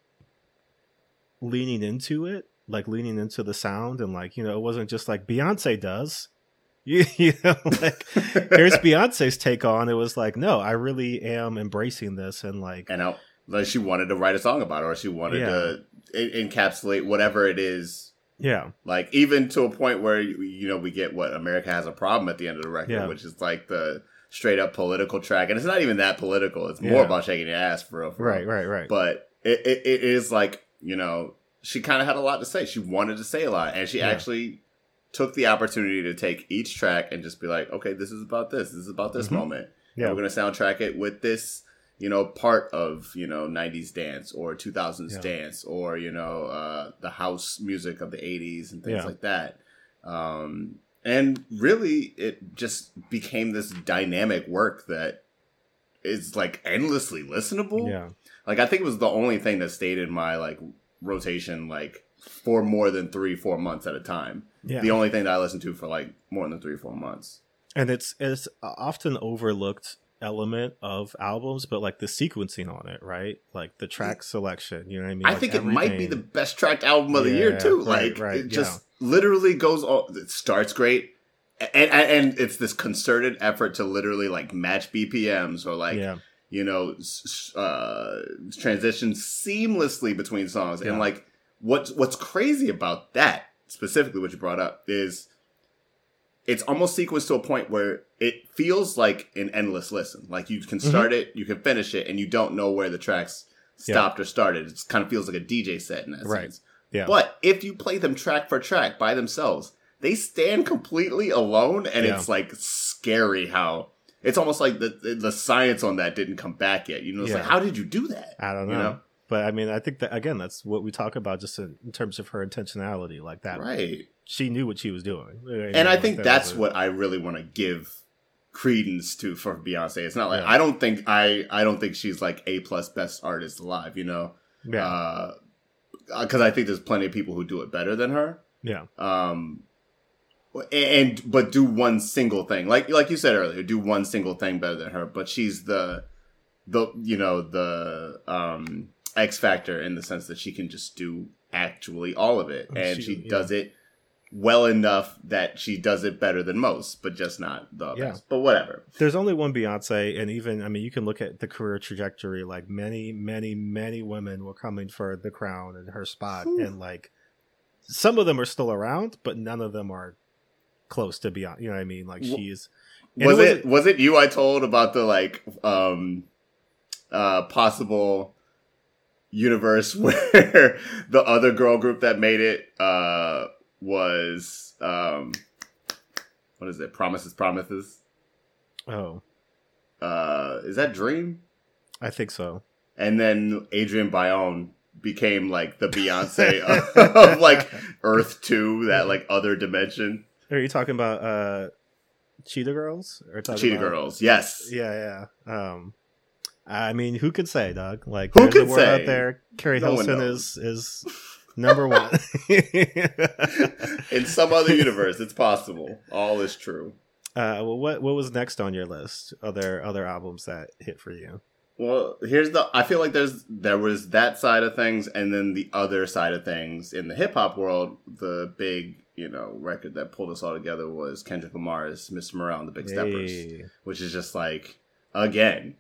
leaning into it like leaning into the sound and like you know it wasn't just like beyonce does <laughs> you, you know like here's <laughs> beyonce's take on it was like no i really am embracing this and like and I, like she wanted to write a song about it, or she wanted Yeah. to en- encapsulate whatever it is yeah Like even to a point where you know we get what America has a problem at the end of the record, Yeah. which is like the straight up political track, and it's not even that political. It's more Yeah. about shaking your ass for real. For right real. right right But it, it, it is like you know she kind of had a lot to say. She wanted to say a lot, and she actually took the opportunity to take each track and just be like, okay, this is about this. This is about this Mhm. moment. And yeah we're gonna soundtrack it with this you know part of you know 90s dance or 2000s Yeah. dance or you know uh the house music of the 80s and things Yeah. like that. Um and really it just became this dynamic work that is like endlessly listenable. Yeah. Like i think it was the only thing that stayed in my like rotation like for more than three four months at a time. Yeah. The only thing that i listened to for like more than three four months. And it's it's often overlooked element of albums but like the sequencing on it right like the track selection you know what i mean I Like, think it might be the best tracked album of the year too. right, Like right, it just literally goes all. It starts great, and, and it's this concerted effort to literally like match BPMs or like yeah you know uh, transition seamlessly between songs. Yeah. And like what's what's crazy about that specifically, what you brought up is it's almost sequenced to a point where it feels like an endless listen. Like you can start it, you can finish it, and you don't know where the tracks Mm-hmm. Yeah. stopped or started. It kind of feels like a DJ set in that Right. sense. yeah But if you play them track for track by themselves, they stand completely alone, and Yeah. it's like scary how it's almost like the the science on that didn't come back yet. You know, it's like how did you do that? I don't know. You know? But I mean, I think that again, that's what we talk about just in, in terms of her intentionality, like that. Right. She knew what she was doing, And I think that's what I really want to give credence to for Beyonce. It's not like Yeah. I don't think I I don't think she's like a plus best artist alive. You know, Yeah, uh, because I think there's plenty of people who do it better than her. Yeah. Um, and but do one single thing like like you said earlier, do one single thing better than her. But she's the the you know the um X factor in the sense that she can just do actually all of it, and She- she, yeah. does it well enough that she does it better than most, but just not the Yeah. best. But whatever. There's only one Beyonce, and even I mean, you can look at the career trajectory. Like many, many, many women were coming for the crown and her spot, Whew. and like some of them are still around, but none of them are close to Beyonce. You know what I mean? Like she's Was it it was it you I told about the like um uh possible universe <laughs> where the other girl group that made it uh was um what is it? Promises Promises. oh, Uh is that Dream? I think so. And then Adrienne Bailon became like the Beyonce <laughs> of, of like Earth 2, that like other dimension. Are you talking about uh Cheetah Girls or Cheetah about- Girls. Yes. Yeah, yeah. Um, I mean, who could say, Doug? Like, Who could say? out there? Keri No Hilson is is number one. <laughs> In some other universe, it's possible. All is true. Uh, well, what what was next on your list? Other other albums that hit for you? Well, here's the. I feel like there's there was that side of things, and then the other side of things in the hip hop world. The big, you know, record that pulled us all together was Kendrick Lamar's "Mr. Morale and the Big Steppers," Hey. which is just like again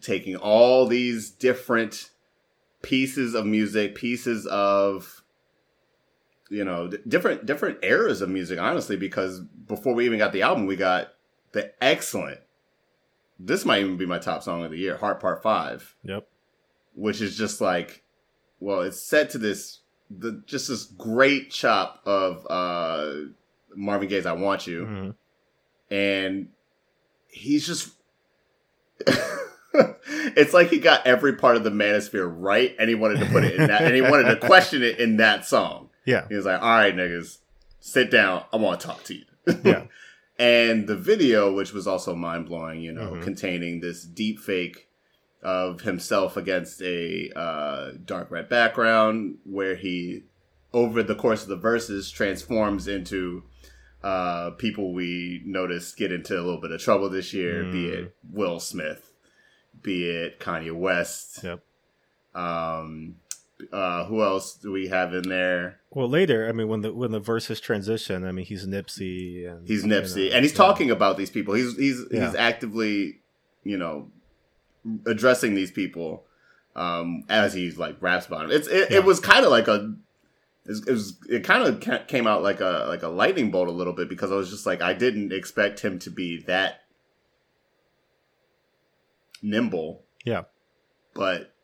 taking all these different pieces of music, pieces of you know different different eras of music. Honestly, because before we even got the album, we got the excellent. This might even be my top song of the year, "Heart Part 5 Yep. which is just like, well, it's set to this the just this great chop of uh Marvin Gaye's "I Want You." Mhm. and he's just <laughs> <laughs> it's like he got every part of the manosphere right and he wanted to put it in that and he wanted to question it in that song Yeah. he was like all right niggas sit down i want to talk to you Yeah. <laughs> and the video which was also mind-blowing you know Mhm. containing this deep fake of himself against a uh, dark red background where he over the course of the verses transforms into uh, people we noticed get into a little bit of trouble this year, be Mm. it Will Smith, be it Kanye West. Yep. Um, uh, who else do we have in there? Well, later, I mean, when the when the verses transition, I mean, he's Nipsey and He's you Nipsey, know, and he's yeah. talking about these people. He's he's Yeah. he's actively, you know, addressing these people um, as he's like raps about them. It's it, Yeah. it was kind of like a. It was it kind of came out like a like a lightning bolt a little bit because I was just like I didn't expect him to be that nimble, Yeah. but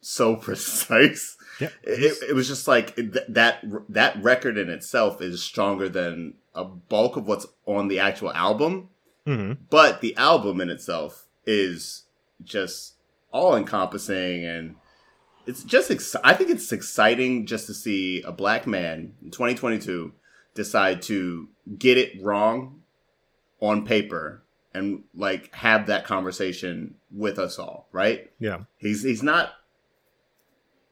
so <laughs> precise. Yeah. It, it was just like th- that. That record in itself is stronger than a bulk of what's on the actual album, hmm but the album in itself is just all encompassing and it's just. Ex- I think it's exciting just to see a black man in 2022 decide to get it wrong on paper and like have that conversation with us all. Right? Yeah. He's he's not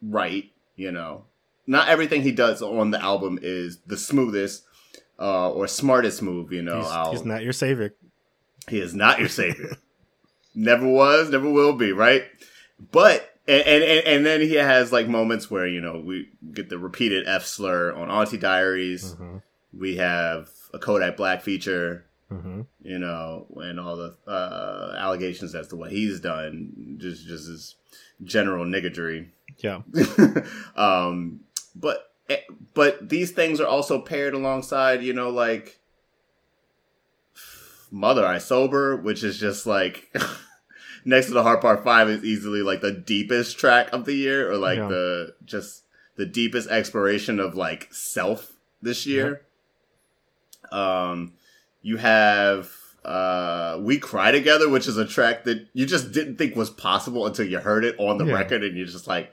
right, you know. Not everything he does on the album is the smoothest uh, or smartest move, you know. He's, he's not your savior. he is not your savior. <laughs> never was, never will be, right? But and, and and then he has like moments where you know we get the repeated F slur on Auntie Diaries. hmm We have a Kodak Black feature, hmm you know, and all the uh, allegations as to what he's done, just just his general niggery. Yeah. <laughs> um, but eh, but these things are also paired alongside, you know, like Mother I Sober, which is just like <laughs> next to the Heart Part Five is easily like the deepest track of the year, or like Yeah. the just the deepest exploration of like self this year. Um, you have uh we cry together which is a track that you just didn't think was possible until you heard it on the Yeah. record and you're just like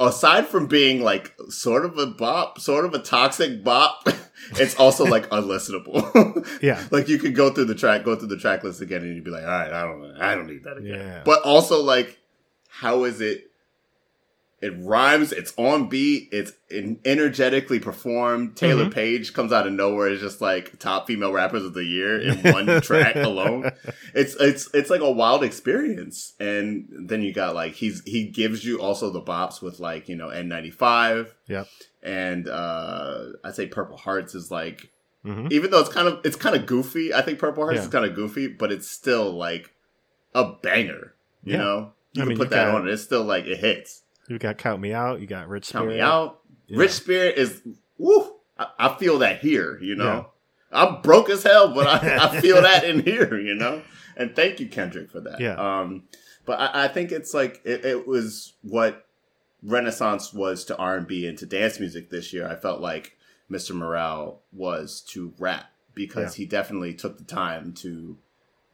aside from being like sort of a bop sort of a toxic bop <laughs> it's also like <laughs> unlistenable Yeah. <laughs> like you could go through the track go through the track list again and you'd be like all right i don't i don't need that again Yeah. but also like how is it it rhymes. It's on beat. It's en- energetically performed. Taylor Mhm. Page comes out of nowhere. It's just like top female rappers of the year in one <laughs> track alone. It's it's it's like a wild experience. And then you got like he's he gives you also the bops with like you know N95. Yeah. And uh I'd say Purple Hearts is like hmm even though it's kind of it's kind of goofy. I think Purple Hearts Yeah. is kind of goofy, but it's still like a banger. You Yeah. know, you I can mean, put you that got- on. It's still like it hits. You got Count Me Out. You got Rich Count me out. Yeah. Rich Spirit is woo. I, I feel that here. You know, Yeah. I'm broke as hell, but I, I <laughs> feel that in here. You know, and thank you Kendrick for that. Yeah. Um, but I, I think it's like it, it was what Renaissance was to R and to dance music this year. I felt like Mr. Morale was to rap because he definitely took the time to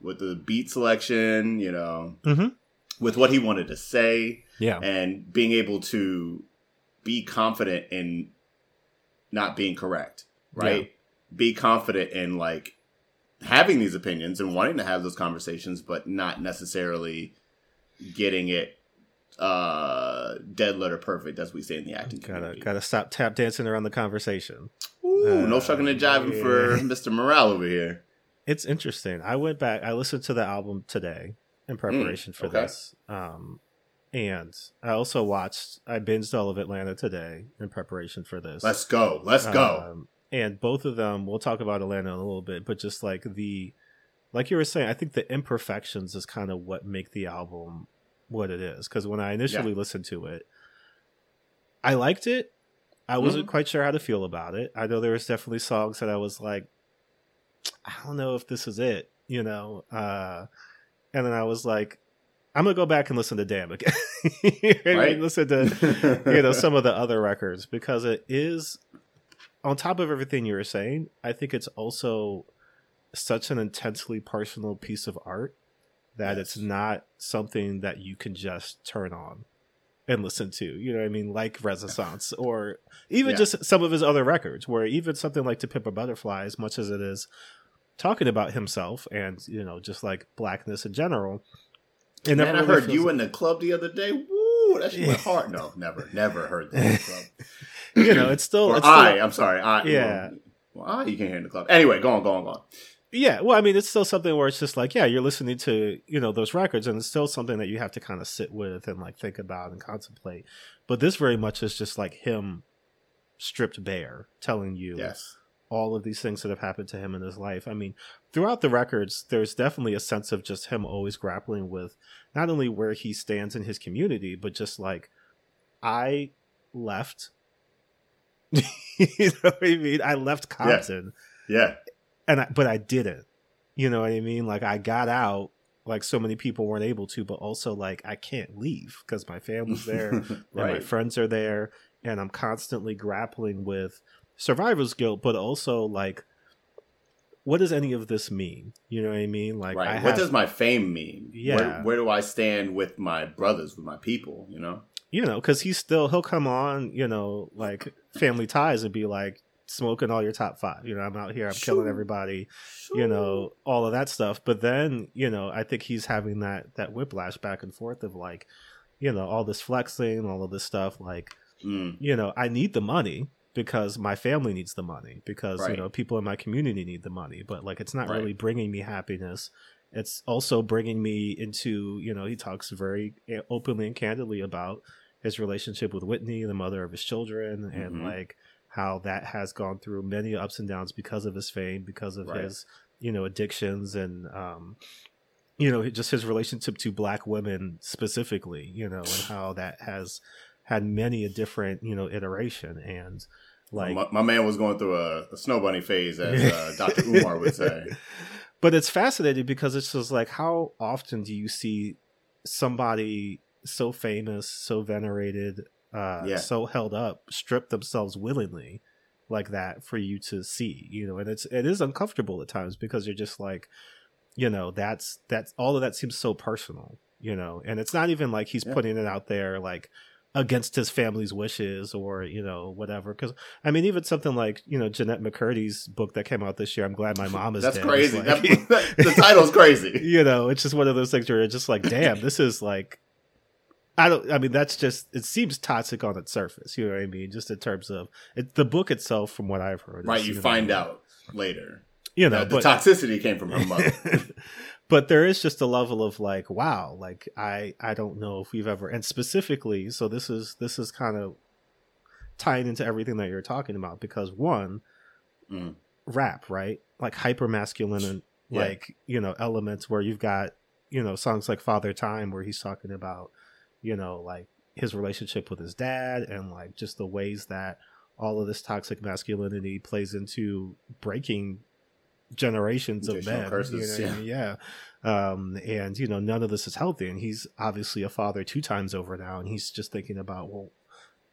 with the beat selection. You know, Mhm. With what he wanted to say Yeah. and being able to be confident in not being correct, right? Be confident in like having these opinions and wanting to have those conversations, but not necessarily getting it uh dead letter perfect as we say in the acting Gotta community. gotta stop tap dancing around the conversation. Ooh, no Uh, shucking and jiving for. Mr. Morale over here. It's interesting. I went back. I listened to the album today in preparation for Mm, okay. this. Um, and I also watched. I binged all of Atlanta today in preparation for this. Let's go. Let's go. Um, and both of them, we'll talk about Atlanta in a little bit, but just like the, like you were saying, I think the imperfections is kind of what make the album what it is. Because when I initially listened to it, I liked it. I wasn't Mm-hmm. quite sure how to feel about it. I know there was definitely songs that I was like, I don't know if this is it, you know. Uh, and then I was like, I'm gonna go back and listen to Damn again, <laughs> Right. listen to <laughs> you know some of the other records because it is on top of everything you were saying i think it's also such an intensely personal piece of art that Yes. it's not something that you can just turn on and listen to you know what i mean like renaissance or even Yeah. just some of his other records where even something like to pimp a butterfly as much as it is talking about himself and you know just like blackness in general Man, never I really heard you in the club the other day. Woo, that shit went <laughs> hard. No, never, never heard that in the club. <laughs> you know it's still it's still, I, I'm sorry. I, Yeah. Well, I, you can't hear in the club. Anyway, go on, go on, go on. Yeah, well, I mean, it's still something where it's just like, yeah, you're listening to you know those records, and it's still something that you have to kind of sit with and like think about and contemplate. But this very much is just like him stripped bare, telling you Yes. All of these things that have happened to him in his life. I mean, throughout the records, there's definitely a sense of just him always grappling with not only where he stands in his community, but just like I left. <laughs> you know what I mean? I left Compton Yeah. and I, but I didn't. You know what I mean? Like I got out like so many people weren't able to, but also like I can't leave because my family's there <laughs> and my friends are there, and I'm constantly grappling with survivor's guilt, but also like, what does any of this mean? You know what I mean? Like, right. I what does my fame mean? Yeah. Where, where do I stand with my brothers, with my people? You know. you know, because he's still he'll come on, you know, like Family Ties and be like smoking all your top five. You know, I'm out here, I'm killing Sure. everybody. you know all of that stuff but then you know i think he's having that that whiplash back and forth of like you know all this flexing all of this stuff like Mm, you know i need the money because my family needs the money because you know people in my community need the money but like it's not Right. really bringing me happiness it's also bringing me into you know he talks very eh, openly and candidly about his relationship with whitney the mother of his children and Mhm. like how that has gone through many ups and downs because of his fame because of Right. his you know addictions and um you know just his relationship to black women specifically you know and how that has had many a different you know iteration and like my, my man was going through a, a snow bunny phase, as uh, <laughs> Dr. Umar would say. <laughs> but it's fascinating because it's just like how often do you see somebody so famous so venerated uh Yeah. so held up strip themselves willingly like that for you to see you know and it's it is uncomfortable at times because you're just like you know that's that's all of that seems so personal you know and it's not even like he's Yeah. putting it out there like against his family's wishes or you know whatever because i mean even something like you know jennette mccurdy's book that came out this year i'm glad my mom is That's dead. Crazy. like- That- the title's crazy. <laughs> you know it's just one of those things where it's just like damn this is like I don't. I mean, that's just. It seems toxic on its surface. You know what I mean? Just in terms of it, the book itself, from what I've heard. right, is, you know, find out later. You know, that the but toxicity came from her mother. <laughs> but there is just a level of like, wow, like I I don't know if we've ever, and specifically, so this is this is kind of tying into everything that you're talking about because one, Mm. rap, right? Like hyper masculine and Yeah. like you know elements where you've got you know songs like Father Time where he's talking about you know like his relationship with his dad and like just the ways that all of this toxic masculinity plays into breaking generations of men. curses, you know mean? yeah. Um, and you know, none of this is healthy. And he's obviously a father two times over now, and he's just thinking about, well,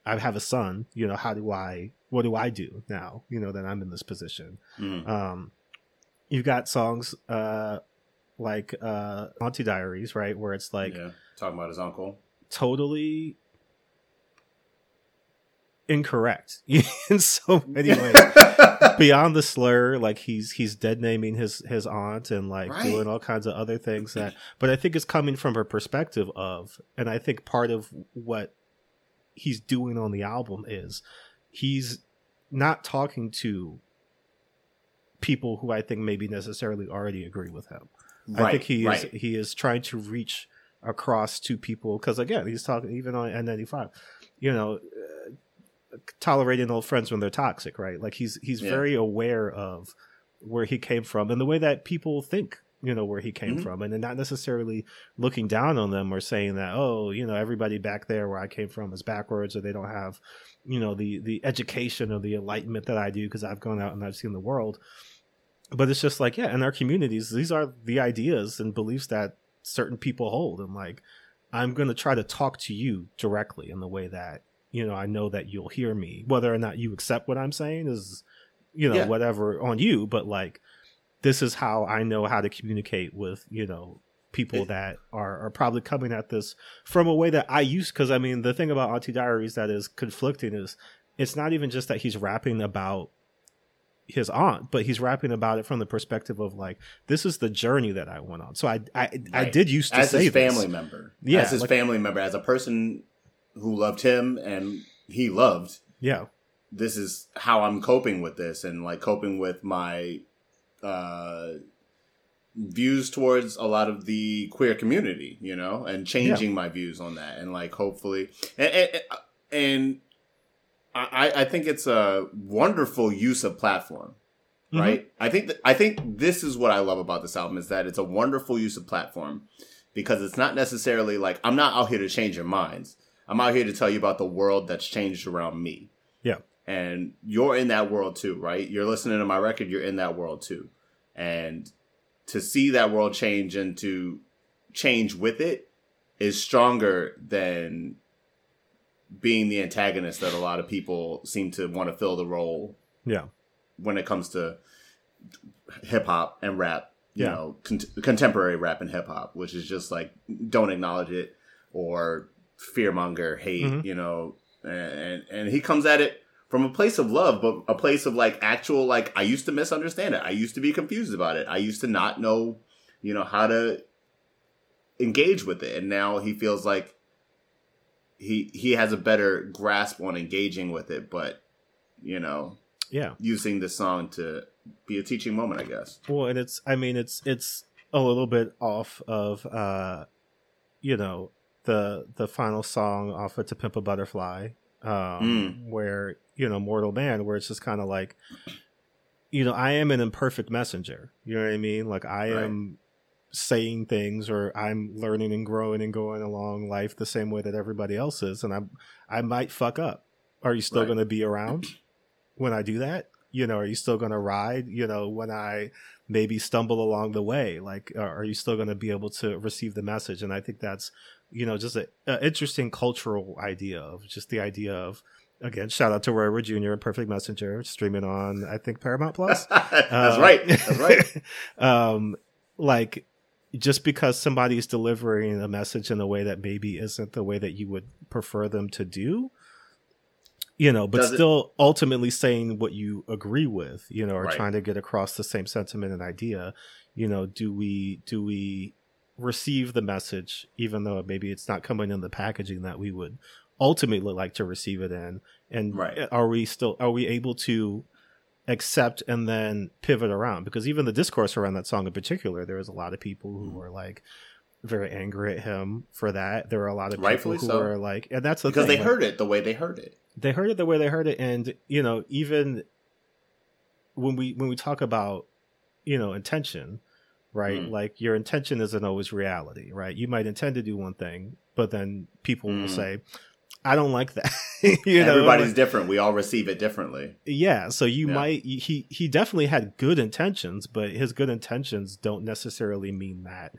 I have a son. You know, how do I? What do I do now? You know, that I'm in this position. Mm. Um, you've got songs uh, like uh, Auntie Diaries, right, where it's like yeah, talking about his uncle. totally incorrect <laughs> in so many ways <laughs> beyond the slur like he's he's dead naming his his aunt and like Right. doing all kinds of other things that but i think it's coming from her perspective of and i think part of what he's doing on the album is he's not talking to people who i think maybe necessarily already agree with him I think he is right. he is trying to reach across to people because again he's talking even on N95, you know, tolerating old friends when they're toxic, right? Like he's he's Yeah. very aware of where he came from and the way that people think you know where he came Mhm. from and they're not necessarily looking down on them or saying that oh you know everybody back there where i came from is backwards or they don't have you know the the education or the enlightenment that i do because i've gone out and i've seen the world but it's just like yeah in our communities these are the ideas and beliefs that certain people hold and like i'm going to try to talk to you directly in the way that you know i know that you'll hear me whether or not you accept what i'm saying is you know Yeah. whatever on you but like this is how i know how to communicate with you know people It- that are, are probably coming at this from a way that i used because i mean the thing about auntie diaries that is conflicting is it's not even just that he's rapping about his aunt, but he's rapping about it from the perspective of like this is the journey that I went on. So I I, I did used to as say his this. family member. Yeah, as his like- family member, as a person who loved him and he loved. Yeah, This is how I'm coping with this, and like coping with my uh, views towards a lot of the queer community, you know, and changing my views on that, and like hopefully, and and, and I, I think it's a wonderful use of platform Mhm. right? I think th- I think this is what I love about this album is that it's a wonderful use of platform because it's not necessarily like I'm not out here to change your minds. I'm out here to tell you about the world that's changed around me. Yeah. And you're in that world too, right? You're listening to my record, you're in that world too. And to see that world change and to change with it is stronger than being the antagonist that a lot of people seem to want to fill the role yeah, when it comes to hip hop and rap, you Yeah. know, con- contemporary rap and hip hop, which is just like don't acknowledge it or fearmonger, hate, Mhm. you know, and and he comes at it from a place of love, but a place of like actual like I used to misunderstand it. I used to be confused about it. I used to not know, you know, how to engage with it, and now he feels like he he has a better grasp on engaging with it, but you know, yeah. using this song to be a teaching moment, I guess. Well, and it's I mean it's it's a little bit off of uh, you know the the final song off of To Pimp a Butterfly, um, where you know Mortal Man, where it's just kind of like, you know, I am an imperfect messenger. You know what I mean? Like I Right. am saying things or I'm learning and growing and going along life the same way that everybody else is and I'm I might fuck up. Are you still Right. going to be around when I do that? You know, are you still going to ride, you know, when I maybe stumble along the way? Like uh, are you still going to be able to receive the message? And I think that's, you know, just an interesting cultural idea of just the idea of again, shout out to Roy Jr. and Perfect Messenger streaming on I think Paramount Plus. <laughs> That's Uh, right. That's right. <laughs> um, like just because somebody's delivering a message in a way that maybe isn't the way that you would prefer them to do, you know, but Does it- still ultimately saying what you agree with, you know, or Right. trying to get across the same sentiment and idea, you know, do we do we receive the message, even though maybe it's not coming in the packaging that we would ultimately like to receive it in? And Right. are we still are we able to accept and then pivot around? Because even the discourse around that song in particular, there was a lot of people who Mm-hmm. were like very angry at him for that. There were a lot of people Rightfully who so. were like, and that's the because thing, they like, heard it the way they heard it. they heard it the way they heard it and you know even when we when we talk about you know intention right Mm. like your intention isn't always reality right you might intend to do one thing but then people will Mm. say i don't like that <laughs> you know Everybody's different. We all receive it differently. yeah so you Yeah. might he he definitely had good intentions but his good intentions don't necessarily mean that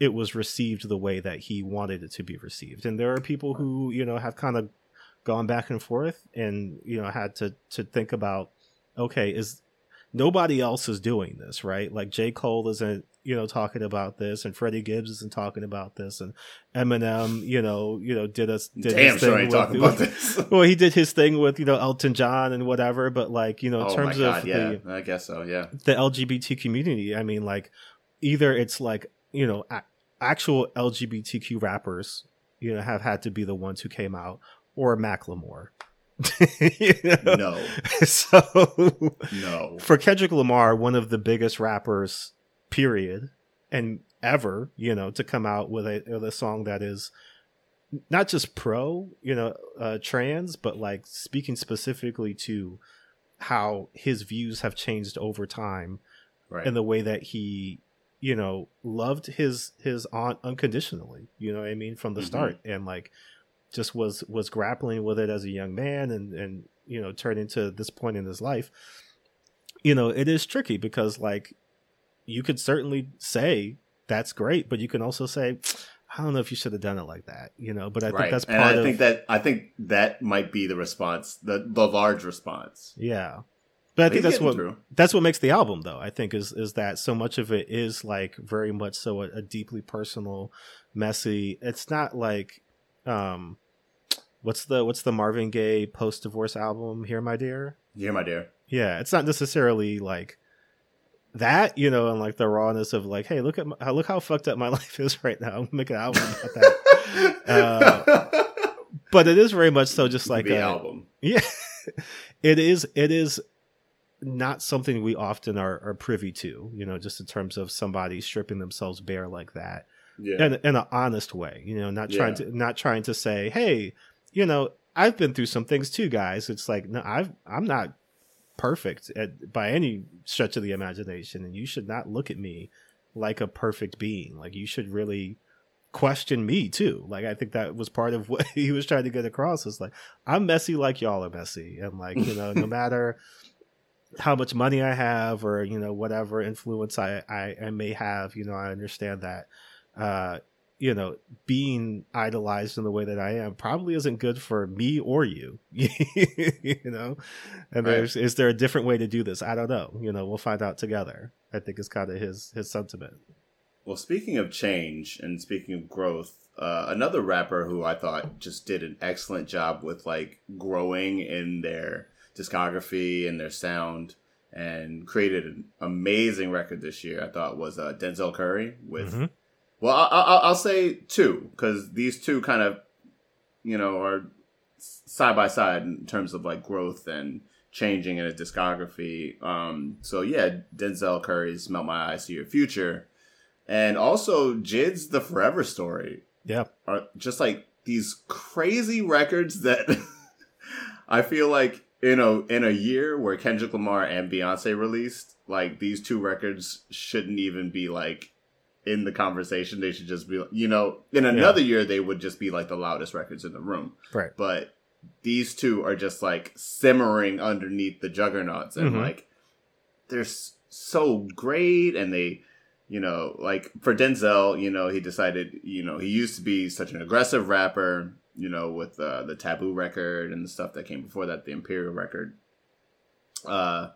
it was received the way that he wanted it to be received and there are people who you know have kind of gone back and forth and you know had to to think about okay is nobody else is doing this right like j cole isn't you know talking about this and freddie gibbs isn't talking about this and eminem you know you know did us did Damn his sure ain't with- talking about <laughs> this. <laughs> well, he did his thing with you know Elton John and whatever, but like you know in oh terms god, of yeah, the I guess so. Yeah, the LGBT community, I mean, like either it's like you know a- actual LGBTQ rappers, you know, have had to be the ones who came out, or Macklemore. <laughs> You know? no, <laughs> So no. for Kendrick Lamar, one of the biggest rappers, period, and ever, you know, to come out with a, with a song that is not just pro, you know, uh, trans, but like speaking specifically to how his views have changed over time Right. and the way that he, you know, loved his his aunt unconditionally. You know what I mean from the Mhm. start, and like just was was grappling with it as a young man, and and you know turned into this point in his life. You know, it is tricky because like you could certainly say that's great, but you can also say. I don't know if you should have done it like that, you know. But I right. think that's part and I of think that I think that might be the response, the the large response. yeah. But I think that's what through. that's what makes the album though i think is is that so much of it is like very much so a, a deeply personal messy it's not like um what's the what's the marvin gaye post divorce album here my dear Yeah, my dear. yeah it's not necessarily like that you know and like the rawness of like hey look at my, look how fucked up my <laughs> life is right now i'm gonna make an album about that <laughs> Uh, but it is very much so just like the a, album. yeah, <laughs> it is. It is not something we often are, are privy to. You know, just in terms of somebody stripping themselves bare like that, Yeah. in, in an honest way. You know, not trying Yeah. to not trying to say, hey, you know, I've been through some things too, guys. It's like, no, I've I'm not perfect at, by any stretch of the imagination, and you should not look at me like a perfect being. Like you should really question me too. Like I think that was part of <laughs> what he was trying to get across. Is like I'm messy like y'all are messy, and like you know, no <laughs> matter how much money I have or you know whatever influence I I, I may have, you know, I understand that. Uh, you know, being idolized in the way that I am probably isn't good for me or you. <laughs> you know, and Right. there's is there a different way to do this? I don't know. You know, we'll find out together. I think is kind of his his sentiment. Well, speaking of change and speaking of growth, uh, another rapper who I thought just did an excellent job with like growing in their discography and their sound and created an amazing record this year. I thought was uh, Denzel Curry with. Mhm. Well, I, I, I'll say two because these two kind of, you know, are side by side in terms of like growth and changing in his discography. Um, so yeah, Denzel Curry's "Melt My Eyes to Your Future." and also Jid's The Forever Story Yeah, are just like these crazy records that <laughs> I feel like in a in a year where Kendrick Lamar and Beyonce released, like these two records shouldn't even be like in the conversation. They should just be, you know, in another year they would just be like the loudest records in the room. right. But these two are just like simmering underneath the juggernauts and Mhm. like they're so great and they you know like for denzel you know he decided you know he used to be such an aggressive rapper you know with uh, the taboo record and the stuff that came before that the imperial record uh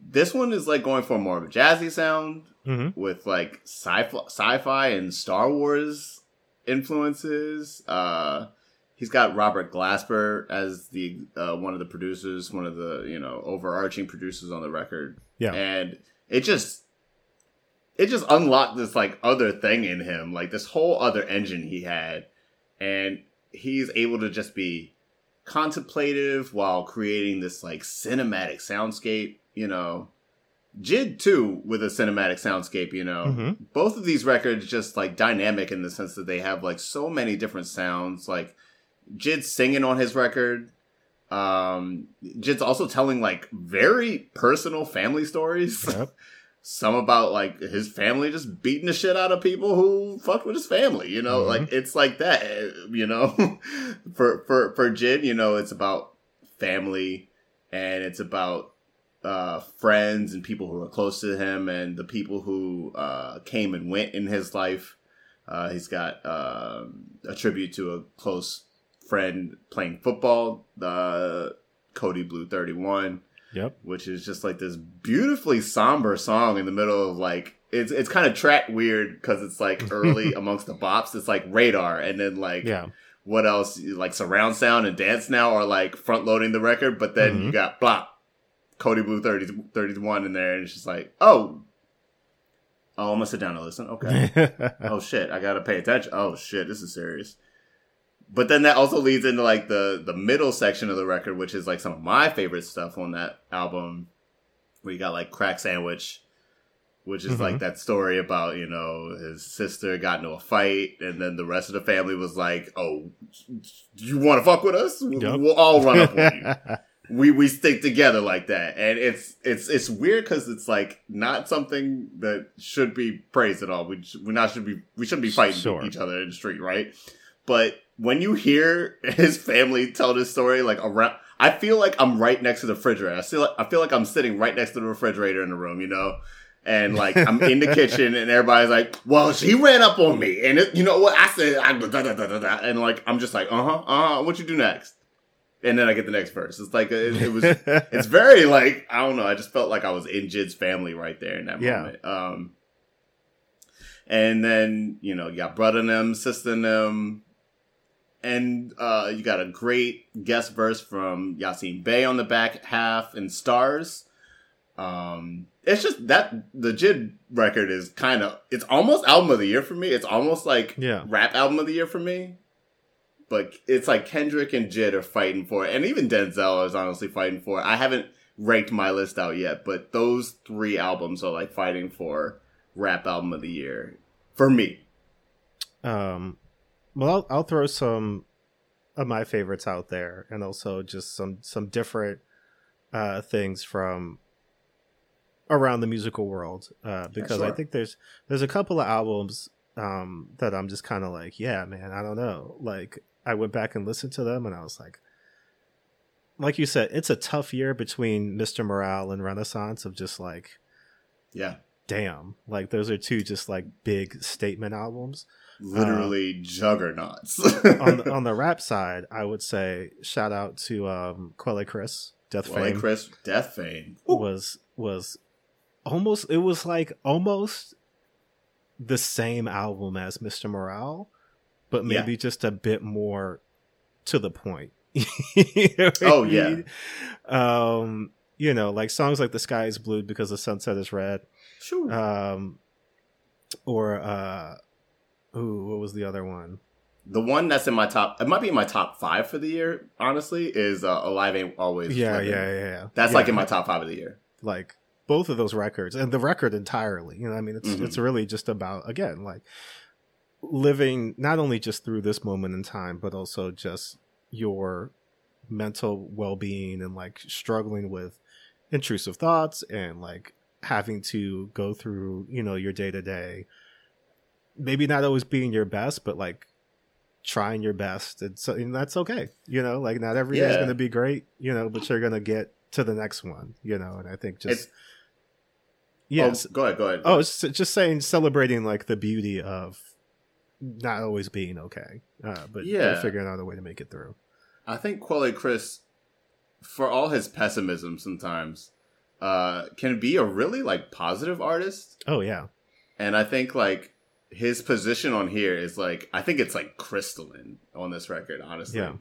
this one is like going for more of a jazzy sound hmm with like sci-fi, sci-fi and Star Wars influences. Uh, he's got Robert Glasper as the uh, one of the producers, one of the you know overarching producers on the record. Yeah. and it just it just unlocked this like other thing in him, like this whole other engine he had, and he's able to just be contemplative while creating this like cinematic soundscape. You know, Jid too with a cinematic soundscape. You know, Mhm. both of these records just like dynamic in the sense that they have like so many different sounds. Like Jid singing on his record. Um, Jid's also telling like very personal family stories. <laughs> Yep. Some about like his family just beating the shit out of people who fucked with his family. You know, Mhm. like it's like that. <laughs> You know, <laughs> for for for Jid, you know, it's about family and it's about uh friends and people who are close to him and the people who uh came and went in his life. Uh, he's got um a tribute to a close friend playing football, uh, Kody Blu 31, Yep. which is just like this beautifully somber song in the middle of like, it's, it's kind of track weird because it's like <laughs> early amongst the bops. It's like radar and then like, Yeah. what else? Like surround sound and dance now are like front loading the record, but then you Mhm. got blah, Kody Blu 30, 31 in there and it's just like, oh, oh, I'm gonna sit down and listen. Okay <laughs> oh shit, I gotta pay attention. Oh shit, this is serious. But then that also leads into like the the middle section of the record, which is like some of my favorite stuff on that album. We got like Crack Sandwich, which is like mm-hmm. that story about you know his sister got into a fight, and then the rest of the family was like, "Oh, you want to fuck with us? Yup. We'll all run up on you." <laughs> we we stick together like that. And it's it's it's weird because it's like not something that should be praised at all. We sh- we not should be we shouldn't be fighting Sure. each other in the street right? But when you hear <laughs> his family tell this story like around i feel like i'm right next to the refrigerator. I feel like i feel like i'm sitting right next to the refrigerator in the room you know? And like I'm in the <laughs> kitchen, and everybody's like, "Well, she ran up on me," and it, you know what? I said, I, da, da, da, and like I'm just like, "Uh huh, uh huh." What you do next? And then I get the next verse. It's like it, it was <laughs> it's very like I don't know. I just felt like I was in Jid's family right there in that Yeah. moment. Um, and then you know you got brother them, sister them, and uh, you got a great guest verse from Yasin Bey on the back half and stars. Um, it's just that the Jid record is kind of it's almost album of the year for me. It's almost like Yeah. rap album of the year for me. But it's like Kendrick and Jid are fighting for it, and even Denzel is honestly fighting for it. I haven't ranked my list out yet, but those three albums are like fighting for rap album of the year for me. Um, well, I'll, I'll throw some of my favorites out there, and also just some some different uh, things from around the musical world, uh, because I sure. think there's there's a couple of albums um, that I'm just kind of like, yeah, man, I don't know. Like I went back and listened to them, and I was like. Like you said, it's a tough year between Mr. Morale and Renaissance of just like, Yeah, damn, like those are two just like big statement albums. literally juggernauts. on the, on the <laughs> rap side, I would say shout out to um, Quelle Chris. Death well, Fame Chris, Death Fame. was was almost it was like almost the same album as Mr. Morale, but Yeah. maybe just a bit more to the point. <laughs> Oh, yeah. Um, you know, like songs like "The Sky Is Blue" because the sunset is red. Sure. Um, or uh, ooh, what was the other one? the one that's in my top, it might be in my top five for the year. Honestly, is uh, Alive Ain't Always. Yeah, Living. yeah, yeah, yeah. That's Yeah. like in my top five of the year. like both of those records and the record entirely you know i mean it's Mhm. it's really just about again like living not only just through this moment in time but also just your mental well-being and like struggling with intrusive thoughts and like having to go through you know your day to day maybe not always being your best but like trying your best and so and that's okay you know like not every day is going to be great you know but you're going to get to the next one you know and i think just It's- yes Oh, go ahead. Go ahead. oh, just saying celebrating like the beauty of not always being okay uh but Yeah. figuring out a way to make it through I think Quelle Chris, for all his pessimism sometimes, uh, can be a really like positive artist. oh yeah And I think like his position on here is like I think it's like crystalline on this record, honestly. Yeah.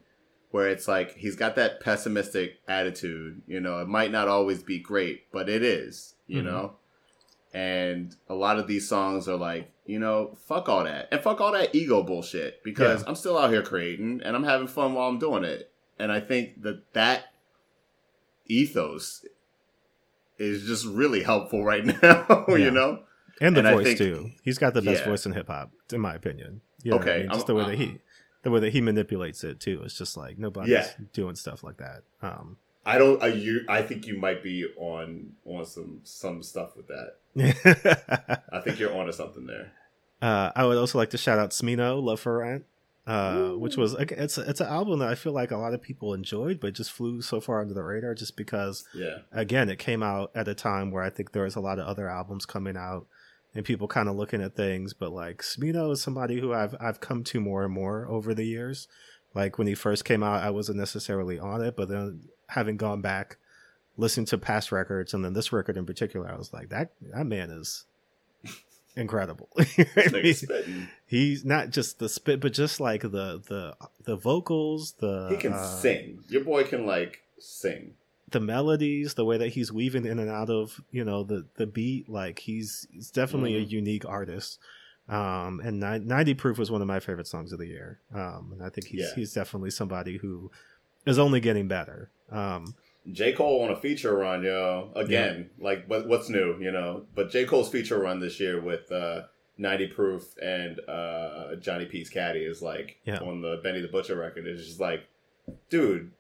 Where it's like he's got that pessimistic attitude, you know, it might not always be great, but it is, you Mhm. know? and a lot of these songs are like, you know, fuck all that. And fuck all that ego bullshit because Yeah. I'm still out here creating and I'm having fun while I'm doing it. And I think that that ethos is just really helpful right <laughs> now, Yeah. you know? and the And voice think- too. He's got the best Yeah. voice in hip hop, in my opinion. You know what I Okay, mean? just I'm- the way that I'm- he, the way that he manipulates it too. It's just like nobody's Yeah. doing stuff like that. Um, I don't. I you. I think you might be on on some some stuff with that. uh, <laughs> I think you're onto something there. I would also like to shout out Smino, Love for Rent, uh, which was it's it's an album that I feel like a lot of people enjoyed, but just flew so far under the radar just because Yeah. again, it came out at a time where I think there was a lot of other albums coming out and people kind of looking at things. But like Smino is somebody who I've I've come to more and more over the years. Like when he first came out, I wasn't necessarily on it, but then having gone back, listening to past records, and then this record in particular, I was like, that that man is incredible. <laughs> You know I mean? He's not just the spit, but just like the the the vocals, the He can uh, sing. Your boy can like sing. the melodies, the way that he's weaving in and out of, you know, the the beat, like he's he's definitely a Mhm. unique artist. Um, and 90 Proof was one of my favorite songs of the year. Um, and I think he's Yeah. he's definitely somebody who is only getting better. Um, J. Cole on a feature run, yo. Again, like what, what's new, you know? But J. Cole's feature run this year with uh, 90 Proof and uh, Johnny P's Caddy is like Yeah. on the Benny the Butcher record. It's just like, dude,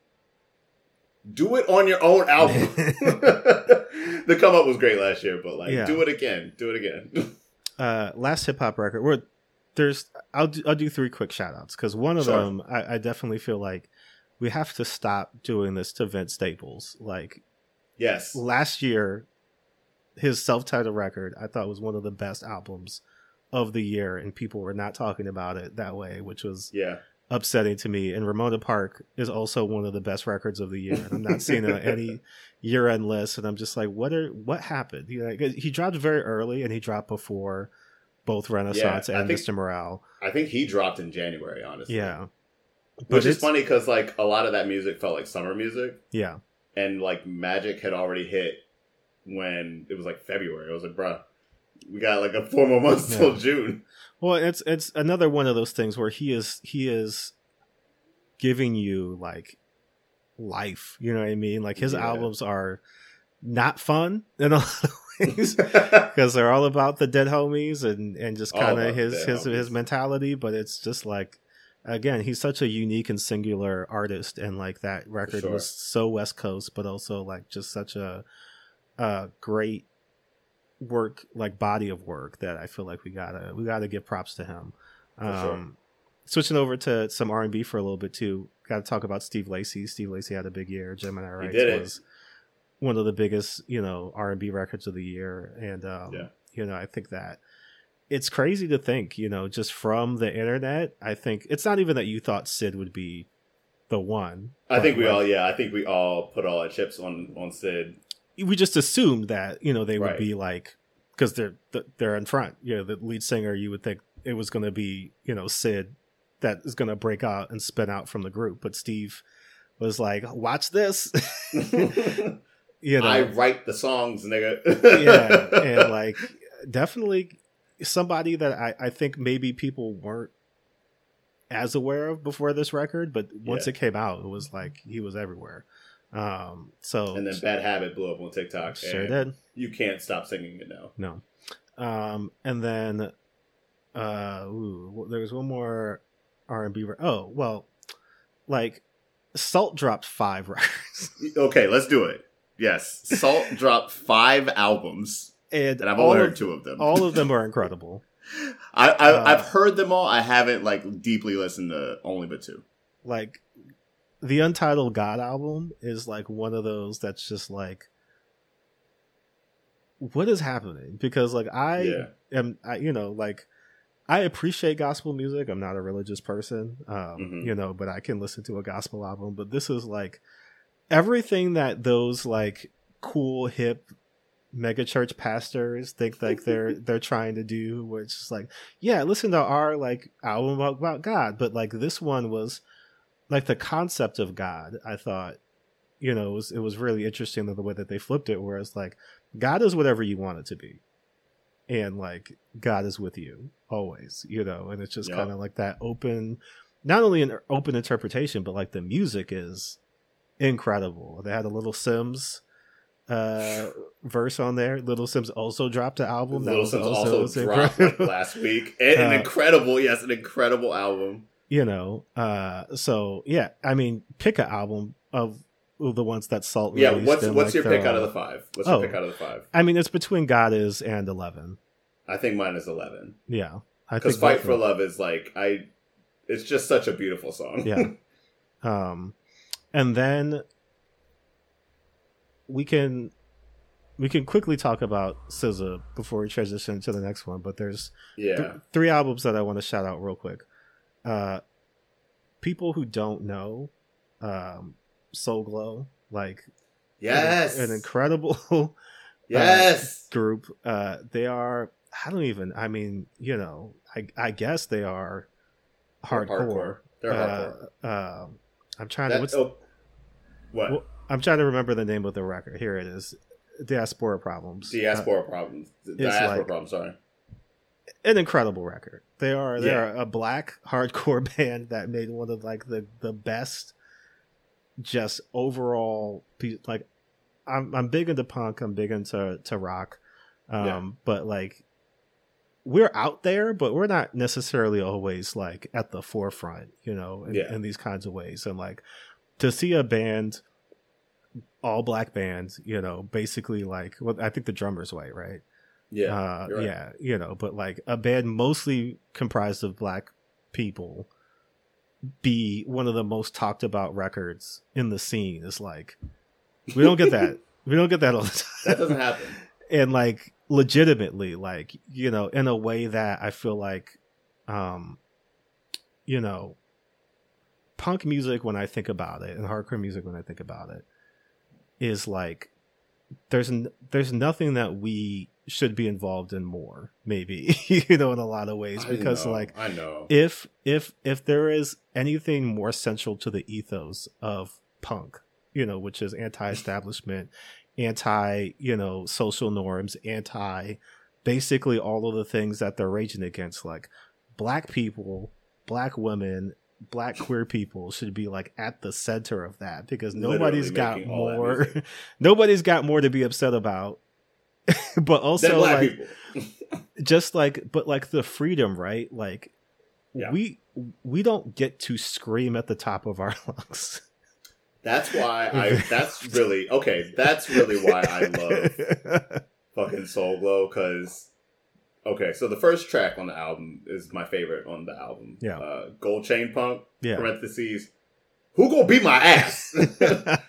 do it on your own album. <laughs> <laughs> the come up was great last year, but like, Yeah. do it again. Do it again. <laughs> uh, last hip hop record. Where there's, I'll do, I'll do three quick shout outs because one of Sure. them I, I definitely feel like we have to stop doing this to Vince Staples. Like yes. last year, his self-titled record I thought was one of the best albums of the year, and people were not talking about it that way, which was Yeah. upsetting to me. And Ramona Park is also one of the best records of the year. And I'm not seeing it on any <laughs> year-end list, and I'm just like, what are what happened? You know, he dropped very early, and he dropped before both Renaissance I and think- Mr. Morale. I think he dropped in January, honestly. Yeah, Which is funny because like a lot of that music felt like summer music. yeah, and like Magic had already hit when it was like February. I was like, bruh, we got like a four more months till June. Well, it's it's another one of those things where he is he is giving you like life. You know what I mean? Like his Yeah. albums are not fun in a <laughs> lot of ways <laughs> because they're all about the dead homies and and just kind of his his his mentality. But it's just like again, he's such a unique and singular artist, and like that record sure. was so West Coast, but also like just such a a great work like body of work that I feel like we gotta we gotta give props to him. sure. Um, switching over to some R and B for a little bit too. Got to talk about Steve Lacy. Steve Lacy had a big year. Gemini Rights it. was one of the biggest you know R and B records of the year, and um, Yeah. you know I think that it's crazy to think you know just from the internet. I think it's not even that you thought Syd would be the one. I think we like, all, yeah, I think we all put all our chips on on Syd. we just assumed that you know they would Right. be like because they're they're in front. You know, the lead singer. You would think it was going to be you know Syd that is going to break out and spin out from the group, but Steve was like, "Watch this," <laughs> <laughs> you know. I write the songs, nigga. yeah, <laughs> and like definitely somebody that I I think maybe people weren't as aware of before this record, but once Yeah. it came out, it was like he was everywhere. Um, so and then Bad Habit blew up on TikTok. sure and did. You can't stop singing it now. No. Um, and then uh, ooh, there was one more R and B. Oh, well, like Sault dropped five <laughs> records, Okay, let's do it. Yes, Sault dropped five albums, and and I've all only heard of, two of them. all of them are <laughs> incredible. I, I uh, I've heard them all. I haven't like deeply listened to only but two. Like the Untitled God album is like one of those that's just like, what is happening? Because like I Yeah. am, I you know like. I appreciate gospel music. I'm not a religious person, um, Mhm. you know, but I can listen to a gospel album. But this is like everything that those like cool hip mega church pastors think like they're <laughs> they're trying to do. Where it's just like, yeah, listen to our like album about, about God, but like this one was like the concept of God. I thought, you know, it was it was really interesting the way that they flipped it. Whereas like God is whatever you want it to be and like God is with you always, you know, and it's just Yep. kind of like that open, not only an open interpretation, but like the music is incredible. They had a little Simz uh verse on there. Little Simz also dropped an album. Little Simz also was dropped like last week. And an <laughs> Uh, incredible, yes, an incredible album. you know, uh so yeah, I mean, pick an album of the ones that Sault Yeah, released what's and, what's like, your pick out of the five? What's Oh. your pick out of the five? I mean, it's between God is and Eleven. I think mine is eleven. Yeah, Because Fight for Love is like I it's just such a beautiful song. Yeah. <laughs> Um, and then we can we can quickly talk about SZA before we transition to the next one. But there's yeah. th- three albums that I want to shout out real quick. Uh, people who don't know, um, Soul Glo, like Yes. an incredible <laughs> yes. group. Uh, they are. I don't even. I mean, you know, I I guess they are They're hardcore. They're hardcore. Uh, um, I'm trying to. What's, oh, what? I'm trying to remember the name of the record. Here it is. Diaspora Problems. Diaspora problems. Diaspora like- problems, sorry. Uh, an incredible record. They are they Yeah. are a black hardcore <laughs> band that made one of like the the best just overall like I'm I'm big into punk, I'm big into to rock. Um Yeah. but like we're out there, but we're not necessarily always like at the forefront, you know, in, Yeah. in these kinds of ways. And like to see a band all black band, you know, basically like well, I think the drummer's white, right? Yeah. uh, right. yeah, you know, but like a band mostly comprised of black people be one of the most talked about records in the scene is like we don't get that. <laughs> we don't get that all the time. That doesn't happen. and like legitimately, like, you know, in a way that I feel like um you know punk music when I think about it and hardcore music when I think about it is like there's n- there's nothing that we should be involved in more maybe <laughs> you know in a lot of ways because know, like I know. if if if there is anything more central to the ethos of punk you know which is anti-establishment anti you know social norms anti basically all of the things that they're raging against like black people black women black queer people should be like at the center of that because nobody's Literally got making all that more <laughs> nobody's got more to be upset about <laughs> but also like <laughs> just like but like the freedom right like Yeah. we we don't get to scream at the top of our lungs That's why I. That's really okay. That's really why I love fucking Soul Glo because. Okay, so the first track on the album is my favorite on the album. Yeah. Uh, Gold Chain Punk, yeah parentheses, who gonna beat my ass? <laughs>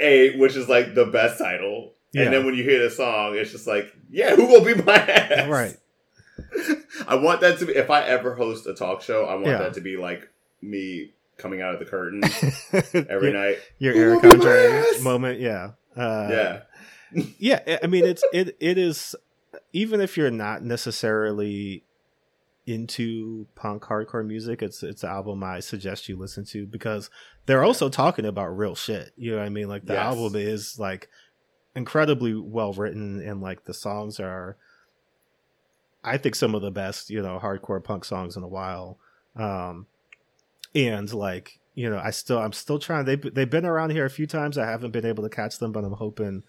A, which is like the best title. Yeah. And then when you hear the song, it's just like, yeah, who gonna beat my ass? right <laughs> I want that to be, if I ever host a talk show, I want Yeah. that to be like me coming out of the curtain <laughs> every your, night. your Who Eric will beat my Andre moment yeah uh yeah. yeah i mean it's it it is even if you're not necessarily into punk hardcore music it's it's an album i suggest you listen to because they're also talking about real shit. You know what i mean? Like the Yes. album is like incredibly well written and like the songs are i think some of the best you know hardcore punk songs in a while. Um and like you know i still i'm still trying they they've been around here a few times. I haven't been able to catch them but i'm hoping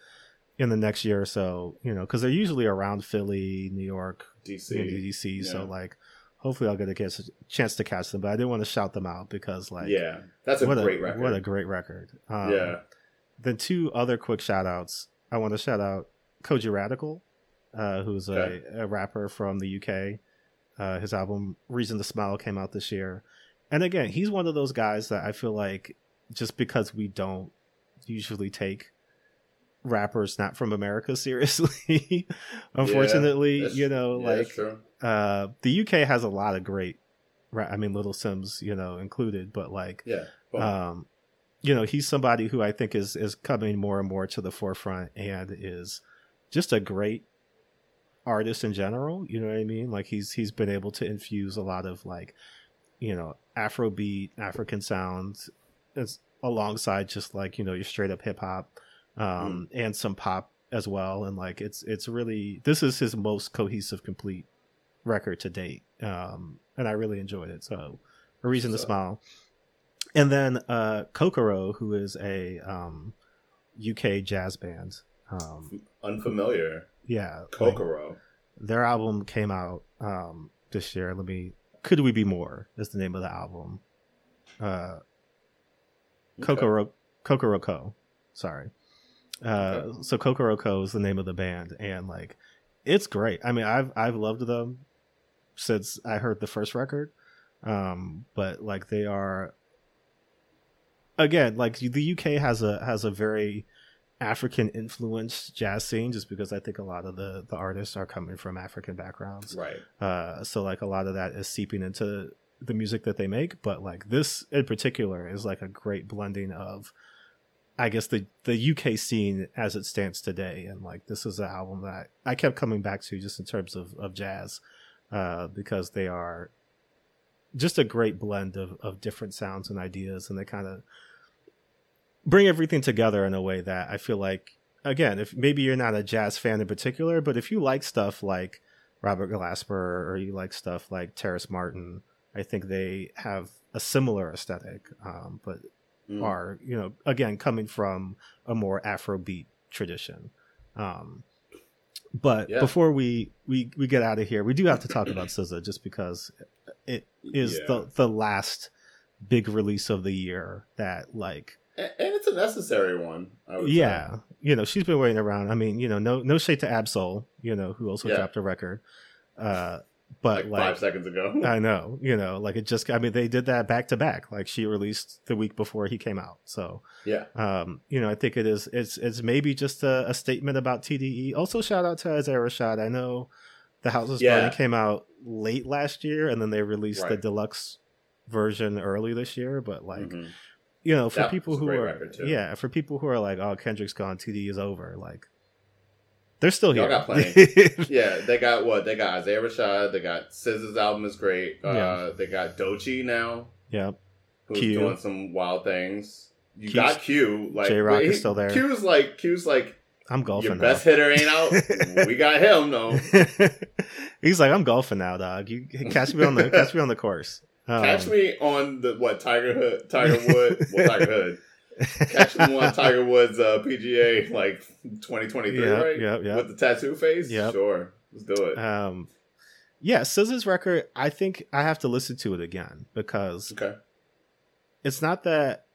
in the next year or so you know because they're usually around philly new york DC. dc so like hopefully i'll get a chance, chance to catch them but i didn't want to shout them out because like yeah. That's a great a record. what a great record um, yeah. then two other quick shout outs i want to shout out kojey radical uh, who's Okay. a, a rapper from the uk uh, his album reason to smile came out this year and again he's one of those guys that i feel like just because we don't usually take rappers not from america <laughs> seriously. Unfortunately That's- you know yeah, like uh the uk has a lot of great ra- i mean little simz you know included but like Yeah. Um you know he's somebody who i think is is coming more and more to the forefront and is just a great artist in general you know what i mean? Like he's he's been able to infuse a lot of like you know afrobeat african sounds as alongside just like you know your straight up hip hop um and some pop as well, and like it's it's really this is his most cohesive, complete record to date, um, and I really enjoyed it. So, a reason to smile. And then uh, Kokoro, who is a um, UK jazz band. Um, Unfamiliar. yeah, like, Kokoro. their album came out um, this year. Let me. Could we be more? Is the name of the album. Uh, Kokoro Kokoroko. Sorry. Uh, so Kokoroko is the name of the band, and like, it's great. I mean, I've I've loved them since I heard the first record. Um, but like they are again like the UK has a has a very African influenced jazz scene just because I think a lot of the the artists are coming from African backgrounds. Right. Uh, so like a lot of that is seeping into the music that they make, but like this in particular is like a great blending of, I guess the the UK scene as it stands today, and like this is an album that I kept coming back to just in terms of of jazz, uh, because they are just a great blend of of different sounds and ideas, and they kind of bring everything together in a way that I feel like again, if maybe you're not a jazz fan in particular, but if you like stuff like Robert Glasper or you like stuff like Terrace Martin, I think they have a similar aesthetic, um, but Mm. are you know again coming from a more Afrobeat tradition. Um, but Yeah. before we, we we get out of here, we do have to talk about <clears throat> SZA just because it is Yeah. the the last big release of the year that like And, and it's a necessary one. I would say. yeah you know she's been waiting around i mean you know no no shade to Ab-Soul you know who also Yeah. dropped a record uh but Like, like, five seconds ago. <laughs> i know you know like it just i mean they did that back to back like she released the week before he came out so yeah. um you know i think it is it's it's maybe just a, a statement about tde also shout out to isaiah rashad i know the houses Yeah. burning came out late last year and then they released the deluxe version early this year but like Mhm. you know, for That people who are yeah, for people who are like, oh, Kendrick's gone, TDE is over, like they're still here. Y'all got plenty. <laughs> Yeah, they got what? They got Isaiah Rashad. They got SZA's album is great. Uh, Yeah. They got Doechii now, yeah, who's Q. doing some wild things. You Q's- got Q. Like Jay Rock is still there. Q's like Q's like I'm golfing. your best now. hitter ain't out. <laughs> we got him though. <laughs> He's like, I'm golfing now, dog. You catch me on the catch me on the course. Um, Catch me on the what Tiger Hood, Tiger Wood, well Tiger Hood. Catch me on Tiger Woods uh, PGA like 2023, Yeah, right? yeah, yeah. With the tattoo face. Yep. Sure, let's do it. um, yeah, SZA's record. I think I have to listen to it again because okay. it's not that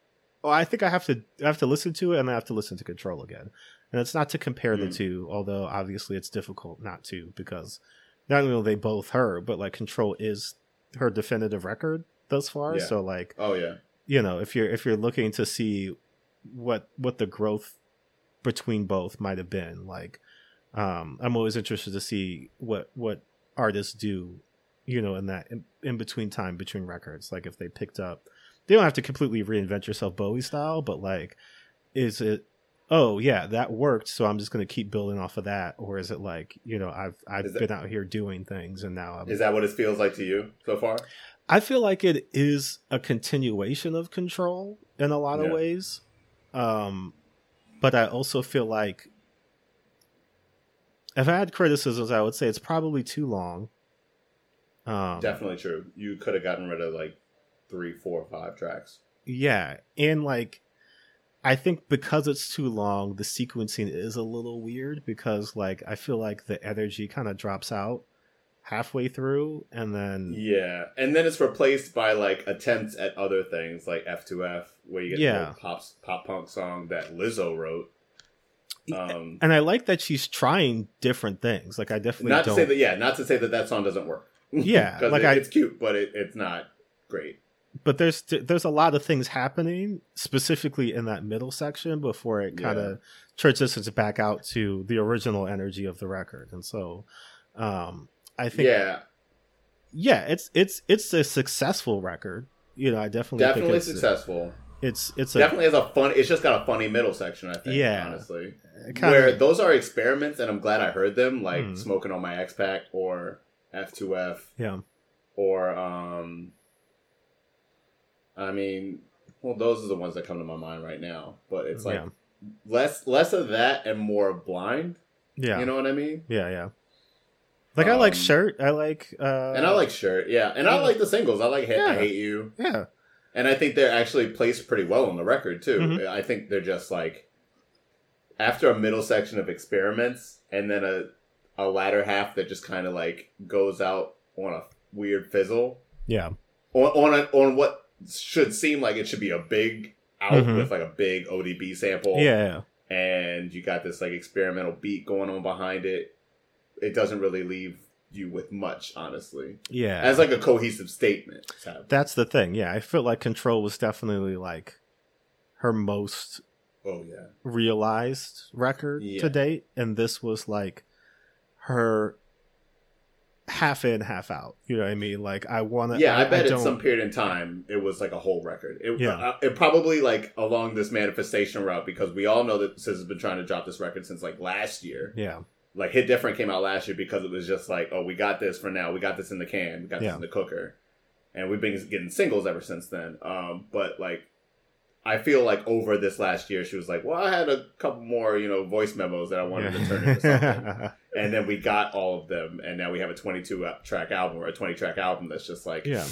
well, I think I have to I have to listen to it and I have to listen to Control again. And it's not to compare the Mm. two, although obviously it's difficult not to because not only are they both her, but like Control is her definitive record thus far. Yeah. So like, Oh yeah. You know, if you're if you're looking to see what what the growth between both might have been, like um I'm always interested to see what what artists do, you know, in that in, in between time between records. Like if they picked up they don't have to completely reinvent yourself Bowie style, but like is it oh yeah, that worked, so I'm just gonna keep building off of that, or is it like, you know, I've I've Is been out here doing things and now I'm Is that what it feels like to you so far? I feel like it is a continuation of control in a lot of ways. Um, but I also feel like if I had criticisms, I would say it's probably too long. Um, Definitely true. You could have gotten rid of like three, four, five tracks. Yeah. And like, I think because it's too long, the sequencing is a little weird because like, I feel like the energy kind of drops out halfway through and then. Yeah, and then it's replaced by like attempts at other things like F2F, where you get Yeah. the pop pop punk song that Lizzo wrote. Um, And I like that she's trying different things. Like I definitely not to don't. say that, yeah, not to say that that song doesn't work. Yeah, <laughs> like it, I- it's cute, but it, it's not great. but there's there's a lot of things happening specifically in that middle section before it kind of transitions back out to the original energy of the record and so um i think yeah, Yeah, it's it's it's a successful record you know i definitely definitely it's successful. it's it's a definitely has a fun. It's just got a funny middle section. I think. Yeah. honestly, kinda- where those are experiments, and I'm glad I heard them, like Mhm. "Smoking on My Ex Pack" or F2F. yeah or um I mean, well those are the ones that come to my mind right now, but it's like Yeah. less less of that and more blind. Yeah. You know what I mean? Yeah, yeah. Like I like Um, shirt. I like uh and I like shirt, yeah, and I like the singles. I like hate, I hate you, Yeah. and I think they're actually placed pretty well on the record too. Mhm. I think they're just like after a middle section of experiments, and then a a latter half that just kind of like goes out on a weird fizzle Yeah. on on, a, on what should seem like it should be a big out Mhm. with like a big ODB sample. Yeah. and you got this like experimental beat going on behind it. It doesn't really leave you with much, honestly, Yeah. as like a cohesive statement. That's the thing. Yeah, I feel like Control was definitely like her most oh yeah, realized record Yeah. to date, and this was like her half in, half out. You know what I mean? Like I want to. yeah. I, bet at don't- some period in time it was like a whole record. It, Yeah. uh, it probably like along this manifestation route because we all know that SZA has been trying to drop this record since like last year. Yeah. Like Hit Different came out last year because it was just like, oh, we got this for now. We got this in the can. We got Yeah. this in the cooker, and we've been getting singles ever since then. Um, but like, I feel like over this last year, she was like, well, I had a couple more, you know, voice memos that I wanted to turn into something, <laughs> and then we got all of them, and now we have a 22 track album or a 20 track album that's just like, Yeah.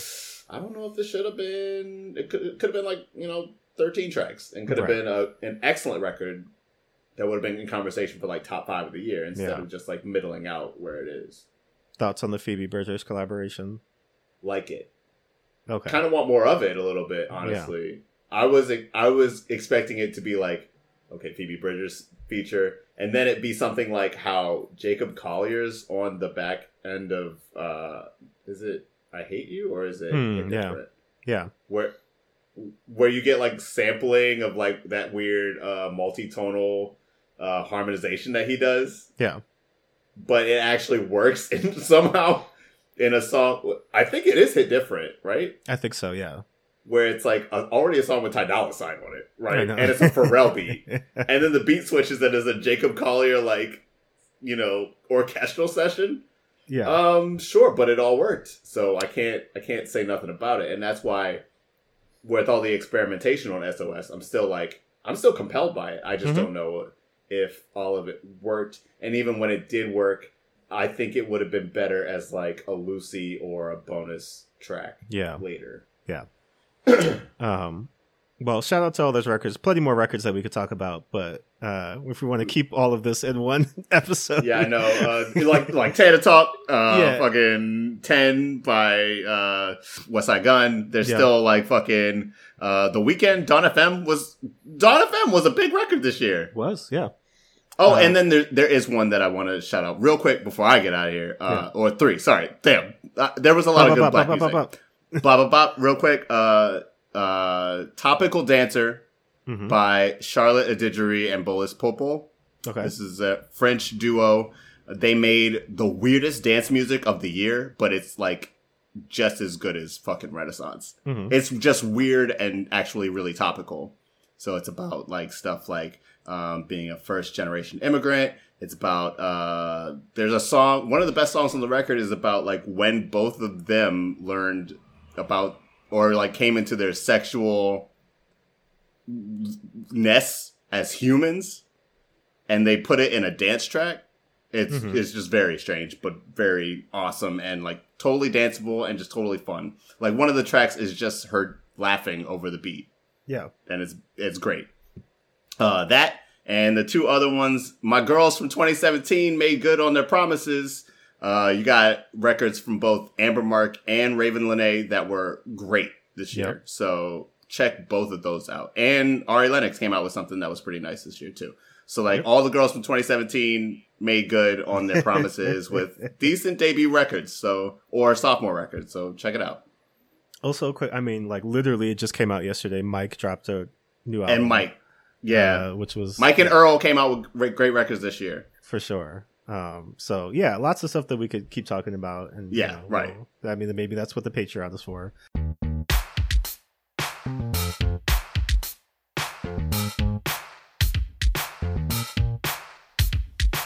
I don't know if this should have been. It could it could have been like you know 13 tracks and could have Right. been a, an excellent record that would have been in conversation for like top five of the year instead Yeah. of just like middling out where it is. Thoughts on the Phoebe Bridgers collaboration? Like it, Okay. kind of want more of it a little bit. Honestly, I was I was expecting it to be like okay Phoebe Bridgers feature, and then it be something like how Jacob Collier's on the back end of uh is it I Hate You or is it Hit yeah. Yeah. where where you get like sampling of like that weird uh multi-tonal uh harmonization that he does Yeah. but it actually works <laughs> in somehow in a song i think it is hit different right I think so. Yeah. where it's like a, already a song with ty Dolla sign on it right and it's a pharrell beat <laughs> and then the beat switches and is a jacob collier like you know orchestral session yeah. um, sure, but it all worked. So I can't I can't say nothing about it, and that's why with all the experimentation on SOS, I'm still like I'm still compelled by it. I just Mhm. don't know if all of it worked, and even when it did work, I think it would have been better as like a loosie or a bonus track yeah. later. Yeah. <clears throat> um, well, shout out to all those records. Plenty more records that we could talk about, but uh, if we want to keep all of this in one <laughs> episode, Yeah, I know. Uh, like like Tana Talk, uh, Yeah. fucking ten by uh, Westside Gunn. There's Yeah. still like fucking uh, the Weeknd. Dawn FM was Dawn FM was a big record this year. was yeah, Oh, Uh, and then there there is one that I want to shout out real quick before I get out of here. Uh, Or three. Sorry, damn. Uh, there was a lot of good Bop, black bop, bop, music. bop, bop. Blah blah blah. Real quick. Uh, uh, topical dancer Mhm. by Charlotte Adigéry and Bolis Pupul. Okay, This is a French duo. They made the weirdest dance music of the year, but it's like just as good as fucking Renaissance. Mhm. It's just weird and actually really topical. So it's about like stuff like um, being a first generation immigrant. It's about uh, there's a song. One of the best songs on the record is about like when both of them learned about or like came into their sexual ness as humans and they put it in a dance track. It's Mhm. it's just very strange, but very awesome and like totally danceable and just totally fun. Like one of the tracks is just her laughing over the beat, yeah, and it's it's great. Uh, that and the two other ones, my girls from 2017 made good on their promises. Uh, you got records from both Amber Mark and Raveena that were great this year. Yep. So check both of those out. And Ari Lennox came out with something that was pretty nice this year too. So like all the girls from 2017 made good on their <laughs> promises with decent debut records. So or sophomore records. So check it out. Also, quick. I mean, like literally, it just came out yesterday. Mike dropped a new album, And Mike, yeah, uh, which was Mike and Earl came out with great, great records this year. for sure. Um, so yeah, lots of stuff that we could keep talking about, and you Yeah, know, right. we'll- I mean, maybe that's what the Patreon is for.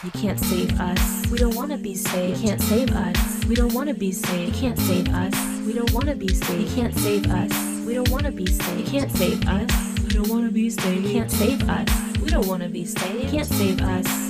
You can't save us. We don't wanna be saved. You can't save us. We don't wanna be saved. You can't save us. We don't wanna be saved. You can't save us. We don't wanna be saved. You can't save us. We don't wanna be saved. You can't save us. We don't wanna be saved. You can't save us.